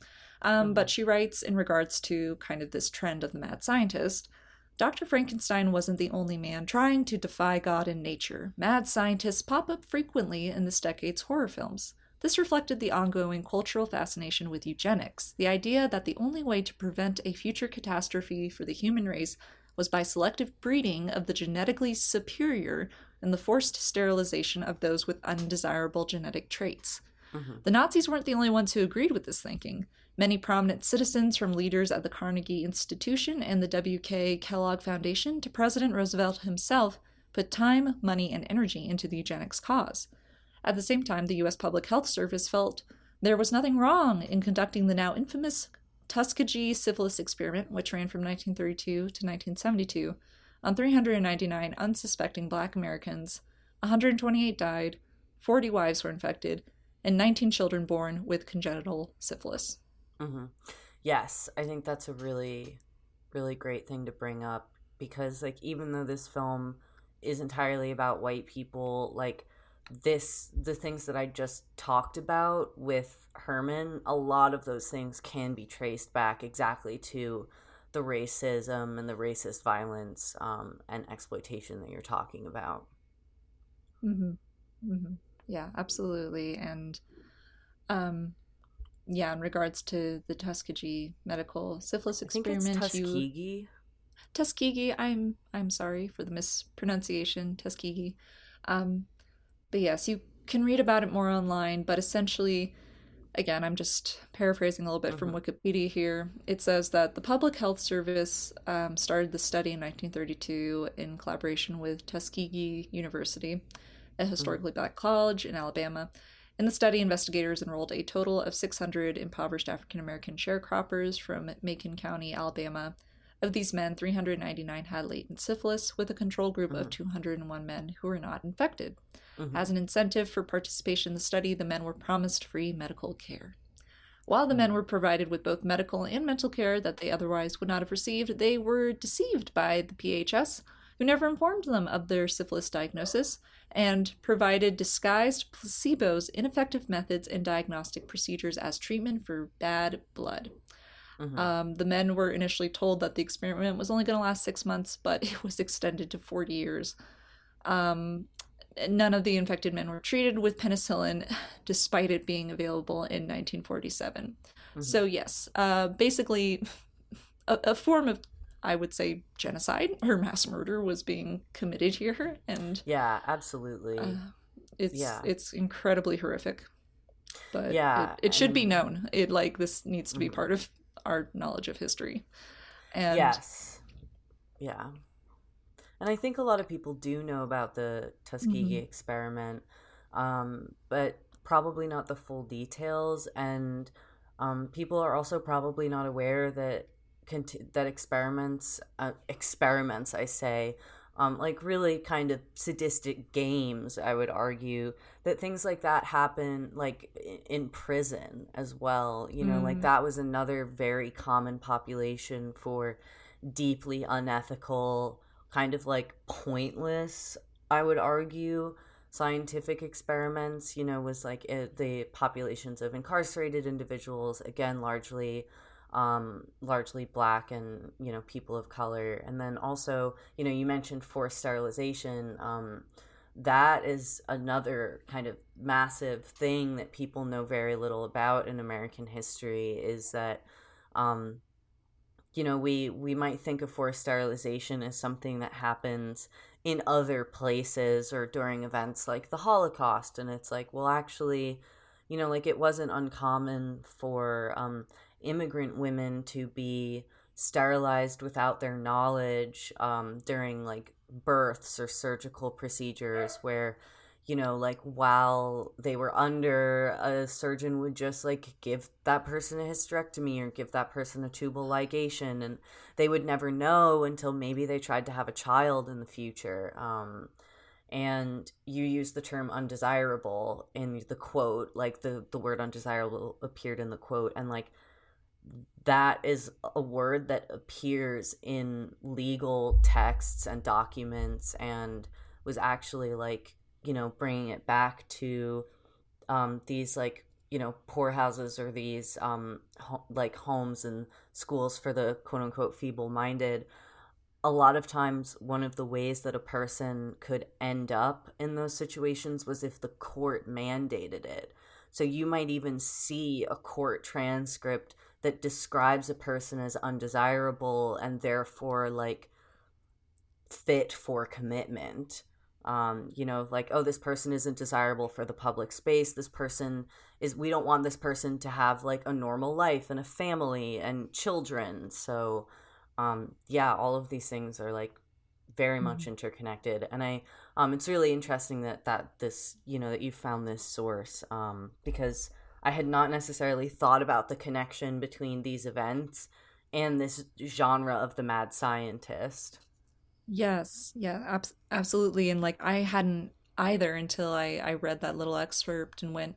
D: Um. But she writes in regards to kind of this trend of the mad scientist. Dr. Frankenstein wasn't the only man trying to defy God and nature. Mad scientists pop up frequently in this decade's horror films. This reflected the ongoing cultural fascination with eugenics, the idea that the only way to prevent a future catastrophe for the human race was by selective breeding of the genetically superior and the forced sterilization of those with undesirable genetic traits.
C: Mhm.
D: The Nazis weren't the only ones who agreed with this thinking. Many prominent citizens, from leaders at the Carnegie Institution and the W.K. Kellogg Foundation to President Roosevelt himself, put time, money, and energy into the eugenics cause. At the same time, the U.S. Public Health Service felt there was nothing wrong in conducting the now infamous Tuskegee syphilis experiment, which ran from 1932 to 1972, on 399 unsuspecting black Americans. 128 died, 40 wives were infected, and 19 children born with congenital syphilis.
C: Hmm Yes, I think that's a really, really great thing to bring up because, like, even though this film is entirely about white people, like, this, the things that I just talked about with Herman, a lot of those things can be traced back exactly to the racism and the racist violence um, and exploitation that you're talking about.
D: Mm-hmm. Mm-hmm. Yeah, absolutely. And um, yeah, in regards to the Tuskegee medical syphilis experiment,
C: Tuskegee.
D: You... Tuskegee. I'm I'm sorry for the mispronunciation, Tuskegee. Um, but yes, you can read about it more online. But essentially, again, I'm just paraphrasing a little bit mm-hmm. from Wikipedia here. It says that the Public Health Service um, started the study in 1932 in collaboration with Tuskegee University, a mm-hmm. historically mm-hmm. black college in Alabama. In the study, investigators enrolled a total of 600 impoverished African American sharecroppers from Macon County, Alabama. Of these men, 399 had latent syphilis, with a control group mm-hmm. of 201 men who were not infected. Mm-hmm. As an incentive for participation in the study, the men were promised free medical care. While the men mm-hmm. were provided with both medical and mental care that they otherwise would not have received, they were deceived by the PHS, who never informed them of their syphilis diagnosis and provided disguised placebos, ineffective methods, and diagnostic procedures as treatment for bad blood. Mm-hmm. Um, the men were initially told that the experiment was only going to last six months, but it was extended to 40 years. Um, none of the infected men were treated with penicillin, despite it being available in 1947. Mm-hmm. So, yes, uh, basically, a, a, form of I would say genocide or mass murder was being committed here, and
C: yeah, absolutely. Uh,
D: it's yeah. it's incredibly horrific, but yeah, it, it should and... be known. It like this needs to be mm-hmm. part of our knowledge of history. And
C: yes, yeah, and I think a lot of people do know about the Tuskegee mm-hmm. experiment, um, but probably not the full details and. Um, people are also probably not aware that conti- that experiments uh, experiments I say um, like really kind of sadistic games i would argue that things like that happen like in prison as well you know mm. like that was another very common population for deeply unethical kind of like pointless i would argue scientific experiments you know was like it, the populations of incarcerated individuals again largely um, largely black and you know people of color. And then also you know you mentioned forced sterilization. Um, that is another kind of massive thing that people know very little about in american history is that um, you know we we might think of forced sterilization as something that happens in other places or during events like the holocaust. And it's like well actually you know like it wasn't uncommon for um, immigrant women to be sterilized without their knowledge um, during like births or surgical procedures where you know like while they were under a surgeon would just like give that person a hysterectomy or give that person a tubal ligation and they would never know until maybe they tried to have a child in the future um, and you use the term undesirable in the quote like the the word undesirable appeared in the quote and like that is a word that appears in legal texts and documents and was actually like you know bringing it back to um, these like you know poorhouses or these um, ho- like homes and schools for the quote unquote feeble minded a lot of times one of the ways that a person could end up in those situations was if the court mandated it. So you might even see a court transcript that describes a person as undesirable and therefore like fit for commitment. Um, you know like oh this person isn't desirable for the public space. This person is we don't want this person to have like a normal life and a family and children. So um, yeah all of these things are like very mm-hmm. much interconnected. And i um, it's really interesting that that this you know that you found this source um, because I had not necessarily thought about the connection between these events and this genre of the mad scientist.
D: Yes, yeah, ab- absolutely. And like I hadn't either until I I read that little excerpt and went,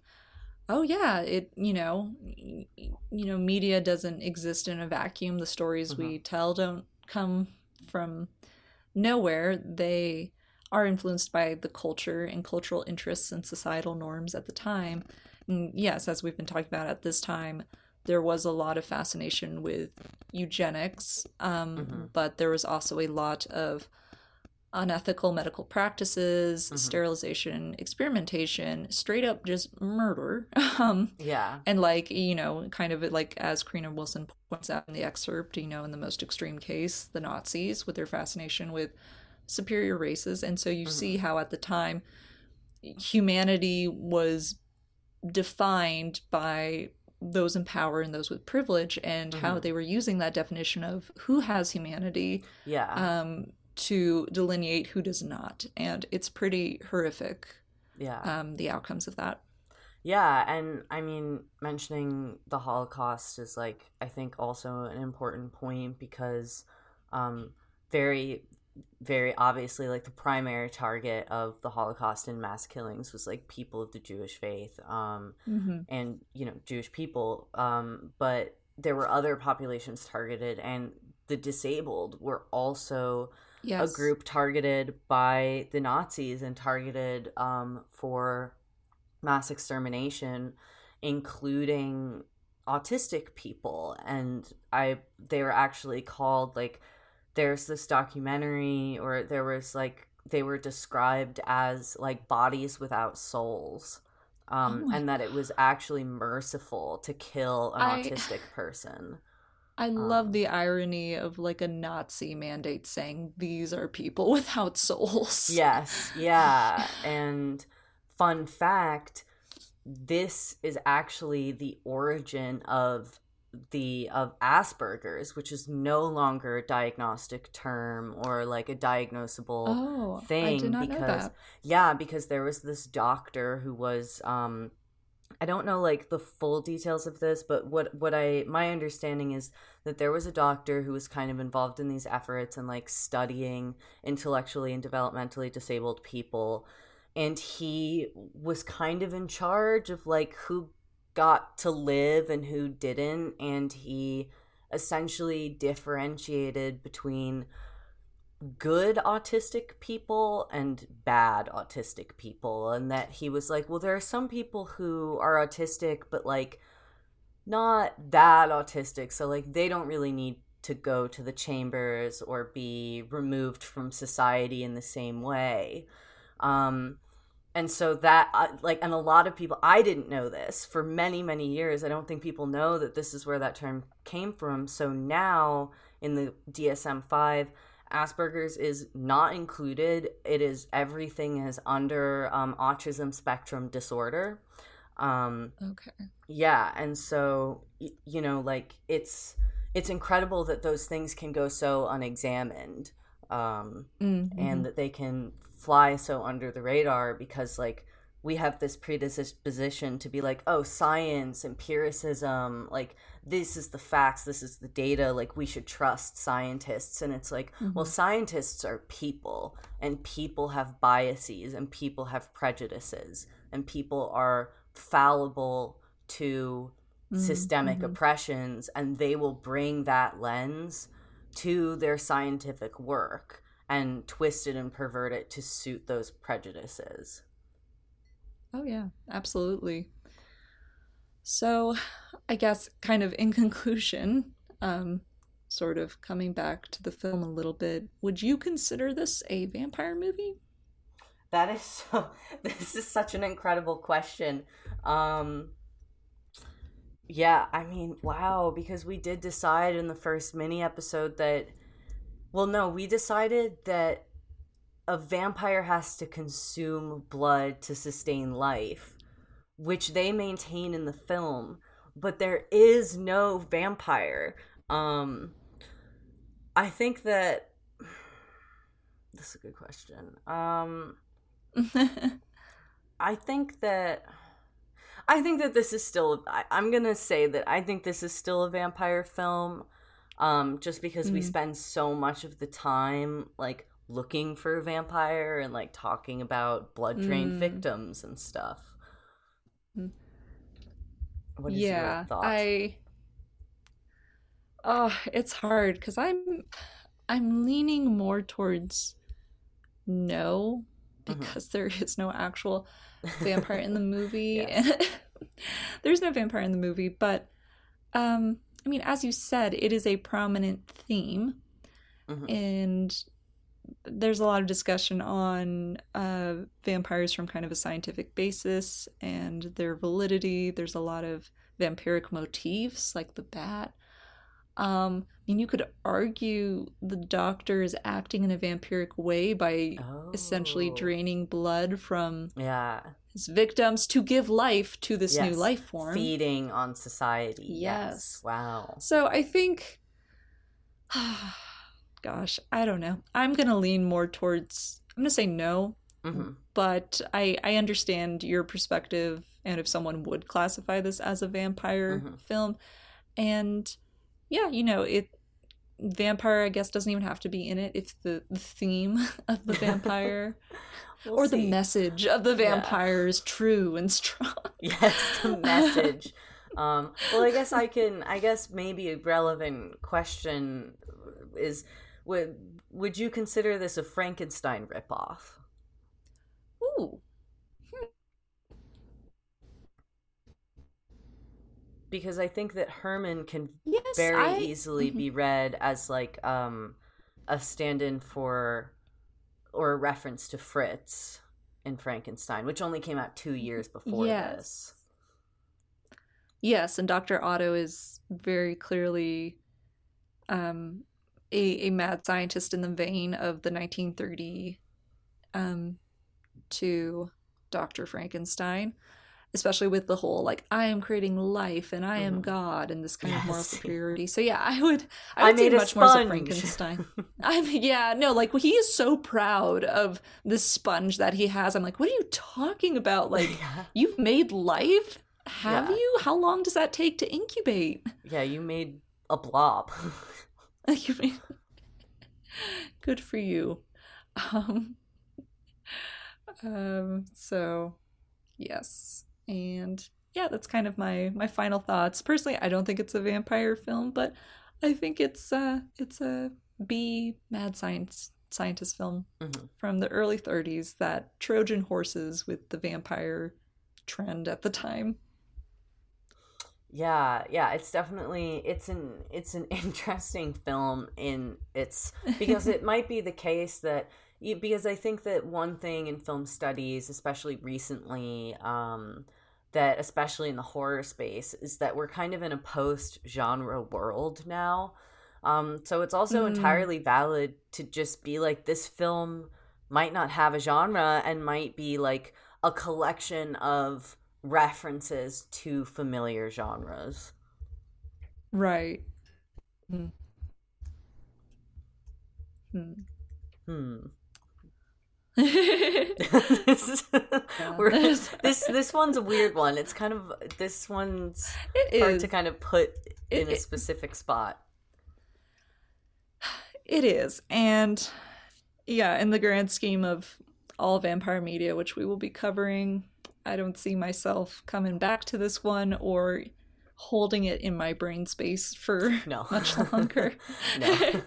D: "Oh yeah, it, you know, you know, media doesn't exist in a vacuum. The stories mm-hmm. we tell don't come from nowhere. They are influenced by the culture and cultural interests and societal norms at the time." Yes, as we've been talking about at this time, there was a lot of fascination with eugenics, um,
C: Mm-hmm.
D: but there was also a lot of unethical medical practices,
C: Mm-hmm.
D: sterilization, experimentation, straight up just murder. um,
C: Yeah.
D: and like you know kind of like as karina wilson points out in the excerpt you know in the most extreme case the nazis with their fascination with superior races and so you see how at the time humanity was defined by those in power and those with privilege and how they were using that definition of who has humanity
C: Yeah.
D: um, to delineate who does not and it's pretty horrific
C: yeah.
D: um, the outcomes of that
C: Yeah, and I mean, mentioning the Holocaust is like I think also an important point because um very very obviously like the primary target of the Holocaust and mass killings was like people of the Jewish faith um
D: mm-hmm.
C: and you know Jewish people um but there were other populations targeted and the disabled were also
D: yes
C: a group targeted by the Nazis and targeted um, for mass extermination, including autistic people. And I, they were actually called like, there's this documentary, or there was like, they were described as like bodies without souls. Um,
D: Oh
C: and that it was actually merciful to kill an
D: I-
C: autistic person.
D: I love
C: Um,
D: the irony of like a Nazi mandate saying these are people without souls.
C: Yes, yeah. and fun fact, this is actually the origin of the of Asperger's, which is no longer a diagnostic term or like a diagnosable
D: Oh,
C: thing
D: I did not
C: because yeah, because there was this doctor who was um I don't know like the full details of this, but what what I my understanding is that there was a doctor who was kind of involved in these efforts and like studying intellectually and developmentally disabled people. And he was kind of in charge of like who got to live and who didn't and he essentially differentiated between good autistic people and bad autistic people and that he was like well there are some people who are autistic but like not that autistic so like they don't really need to go to the chambers or be removed from society in the same way. Um and so that uh, like and a lot of people i didn't know this for many many years i don't think people know that this is where that term came from so now in the dsm-5 asperger's is not included it is everything is under um, autism spectrum disorder um,
D: Okay.
C: yeah and so you know like it's it's incredible that those things can go so unexamined um,
D: Mhm.
C: and that they can fly so under the radar because like we have this predisposition to be like oh science empiricism like this is the facts this is the data like we should trust scientists. And it's like well mm-hmm. scientists are people and people have biases and people have prejudices and people are fallible to mm-hmm. systemic mm-hmm. oppressions and they will bring that lens to their scientific work and twist it and pervert it to suit those prejudices.
D: Oh yeah, absolutely. So, I guess kind of in conclusion, um sort of coming back to the film a little bit, would you consider this a vampire movie?
C: That is so this is such an incredible question. Um yeah, I mean, wow, because we did decide in the first mini episode that well no, we decided that a vampire has to consume blood to sustain life, which they maintain in the film, but there is no vampire. Um I think that this is a good question. Um I think that I think that this is still I, I'm gonna say that I think this is still a vampire film. Um, just because we
D: Mm.
C: spend so much of the time like looking for a vampire and like talking about blood drained
D: Mm.
C: victims and stuff.
D: Mm.
C: What is
D: yeah,
C: your thought?
D: I Oh, it's hard because I'm I'm leaning more towards no
C: Mhm.
D: because there is no actual vampire in the movie.
C: Yes.
D: There's no vampire in the movie, but um, I mean, as you said, it is a prominent theme,
C: Mhm.
D: and there's a lot of discussion on uh, vampires from kind of a scientific basis and their validity. There's a lot of vampiric motifs, like the bat. Um, I mean, you could argue the doctor is acting in a vampiric way by essentially
C: Oh.
D: draining blood from
C: Yeah.
D: Victims to give life to this new life form.
C: Feeding on society.
D: Yes.
C: Wow.
D: So I think, gosh, I don't know. I'm gonna lean more towards. I'm gonna say no,
C: hmm
D: but I I understand your perspective, and if someone would classify this as a vampire
C: Mhm.
D: film, and yeah, you know it. Vampire, I guess, doesn't even have to be in it if the, the theme of the vampire
C: We'll
D: or the message of the
C: Yeah.
D: vampire is true and strong.
C: Yes, the message. um, well, I guess I can. I guess maybe a relevant question is: would would you consider this a Frankenstein ripoff?
D: Ooh,
C: Because I think that Herman can
D: yes,
C: very
D: I-
C: easily
D: Mhm.
C: be read as like um, a stand-in for or a reference to Fritz in Frankenstein, which only came out two years before
D: Yes.
C: this.
D: Yes, and Dr. Otto is very clearly um, a, a mad scientist in the vein of the 1930 um, to Dr. Frankenstein, especially with the whole like I am creating life and I am
C: Mhm.
D: God and this kind of moral superiority. So yeah, I would I
C: I
D: would say
C: made a
D: much more as
C: sponge.
D: Frankenstein. I'm yeah, no, like he is so proud of this sponge that he has. I'm like, what are you talking about? Like
C: yeah.
D: You've made life? Have
C: Yeah.
D: you? How long does that take to incubate?
C: yeah, you made a blob.
D: You mean- Good for you. Um, um so yes. And yeah, that's kind of my my final thoughts. Personally, I don't think it's a vampire film, but I think it's uh it's a B mad science scientist film
C: Mhm.
D: from the early 30s that Trojan horses with the vampire trend at the time.
C: Yeah, yeah, it's definitely it's an it's an interesting film in its because it might be the case that because I think that one thing in film studies, especially recently, um, that especially in the horror space, is that we're kind of in a post genre world now. Um, so it's also
D: Mm.
C: entirely valid to just be like this film might not have a genre and might be like a collection of references to familiar genres.
D: Right. Hmm. Hmm.
C: Hmm.
D: It
C: this is this this one's a weird one. It's kind of this one's hard
D: is.
C: to kind of put
D: It-
C: in a
D: it-
C: specific spot.
D: It is. And yeah, in the grand scheme of all vampire media, which we will be covering, I don't see myself coming back to this one or holding it in my brain space for
C: No,
D: much longer.
C: no,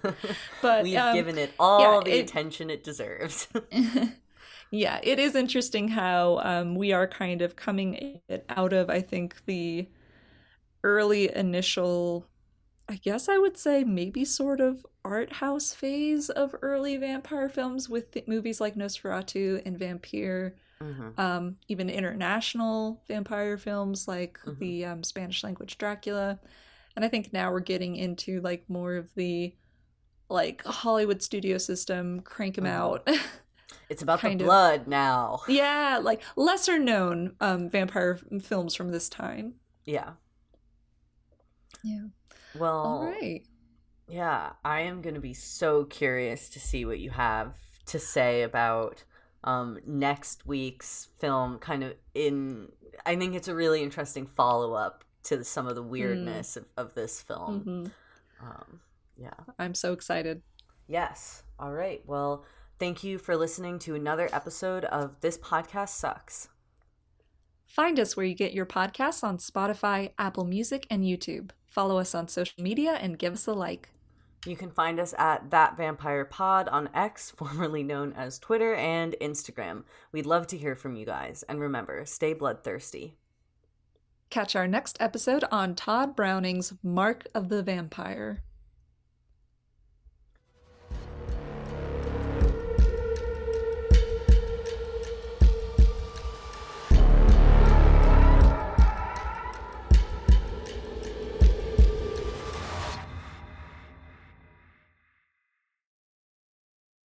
D: But,
C: we've
D: um,
C: given it all the
D: it-
C: attention it deserves.
D: yeah, it is interesting how um, we are kind of coming out of, I think, the early initial, I guess I would say maybe sort of art house phase of early vampire films with th- movies like Nosferatu and Vampyr,
C: Mhm.
D: um, even international vampire films like
C: Mhm.
D: the um, Spanish language Dracula. And I think now we're getting into like more of the like Hollywood studio system, crank them
C: Mhm.
D: out.
C: It's about the
D: kind of-
C: blood now.
D: Yeah, like lesser known um, vampire films from this time.
C: Yeah.
D: Yeah.
C: Well,
D: All right.
C: Yeah, I am going to be so curious to see what you have to say about um next week's film kind of in I think it's a really interesting follow-up to some of the weirdness of, of this film.
D: Mhm.
C: Um yeah.
D: I'm so excited.
C: Yes. All right. Well, thank you for listening to another episode of This Podcast Sucks.
D: Find us where you get your podcasts on Spotify, Apple Music, and YouTube. Follow us on social media and give us a like.
C: You can find us at That Vampire Pod on X, formerly known as Twitter and Instagram. We'd love to hear from you guys. And remember, stay bloodthirsty.
D: Catch our next episode on Tod Browning's Mark of the Vampire.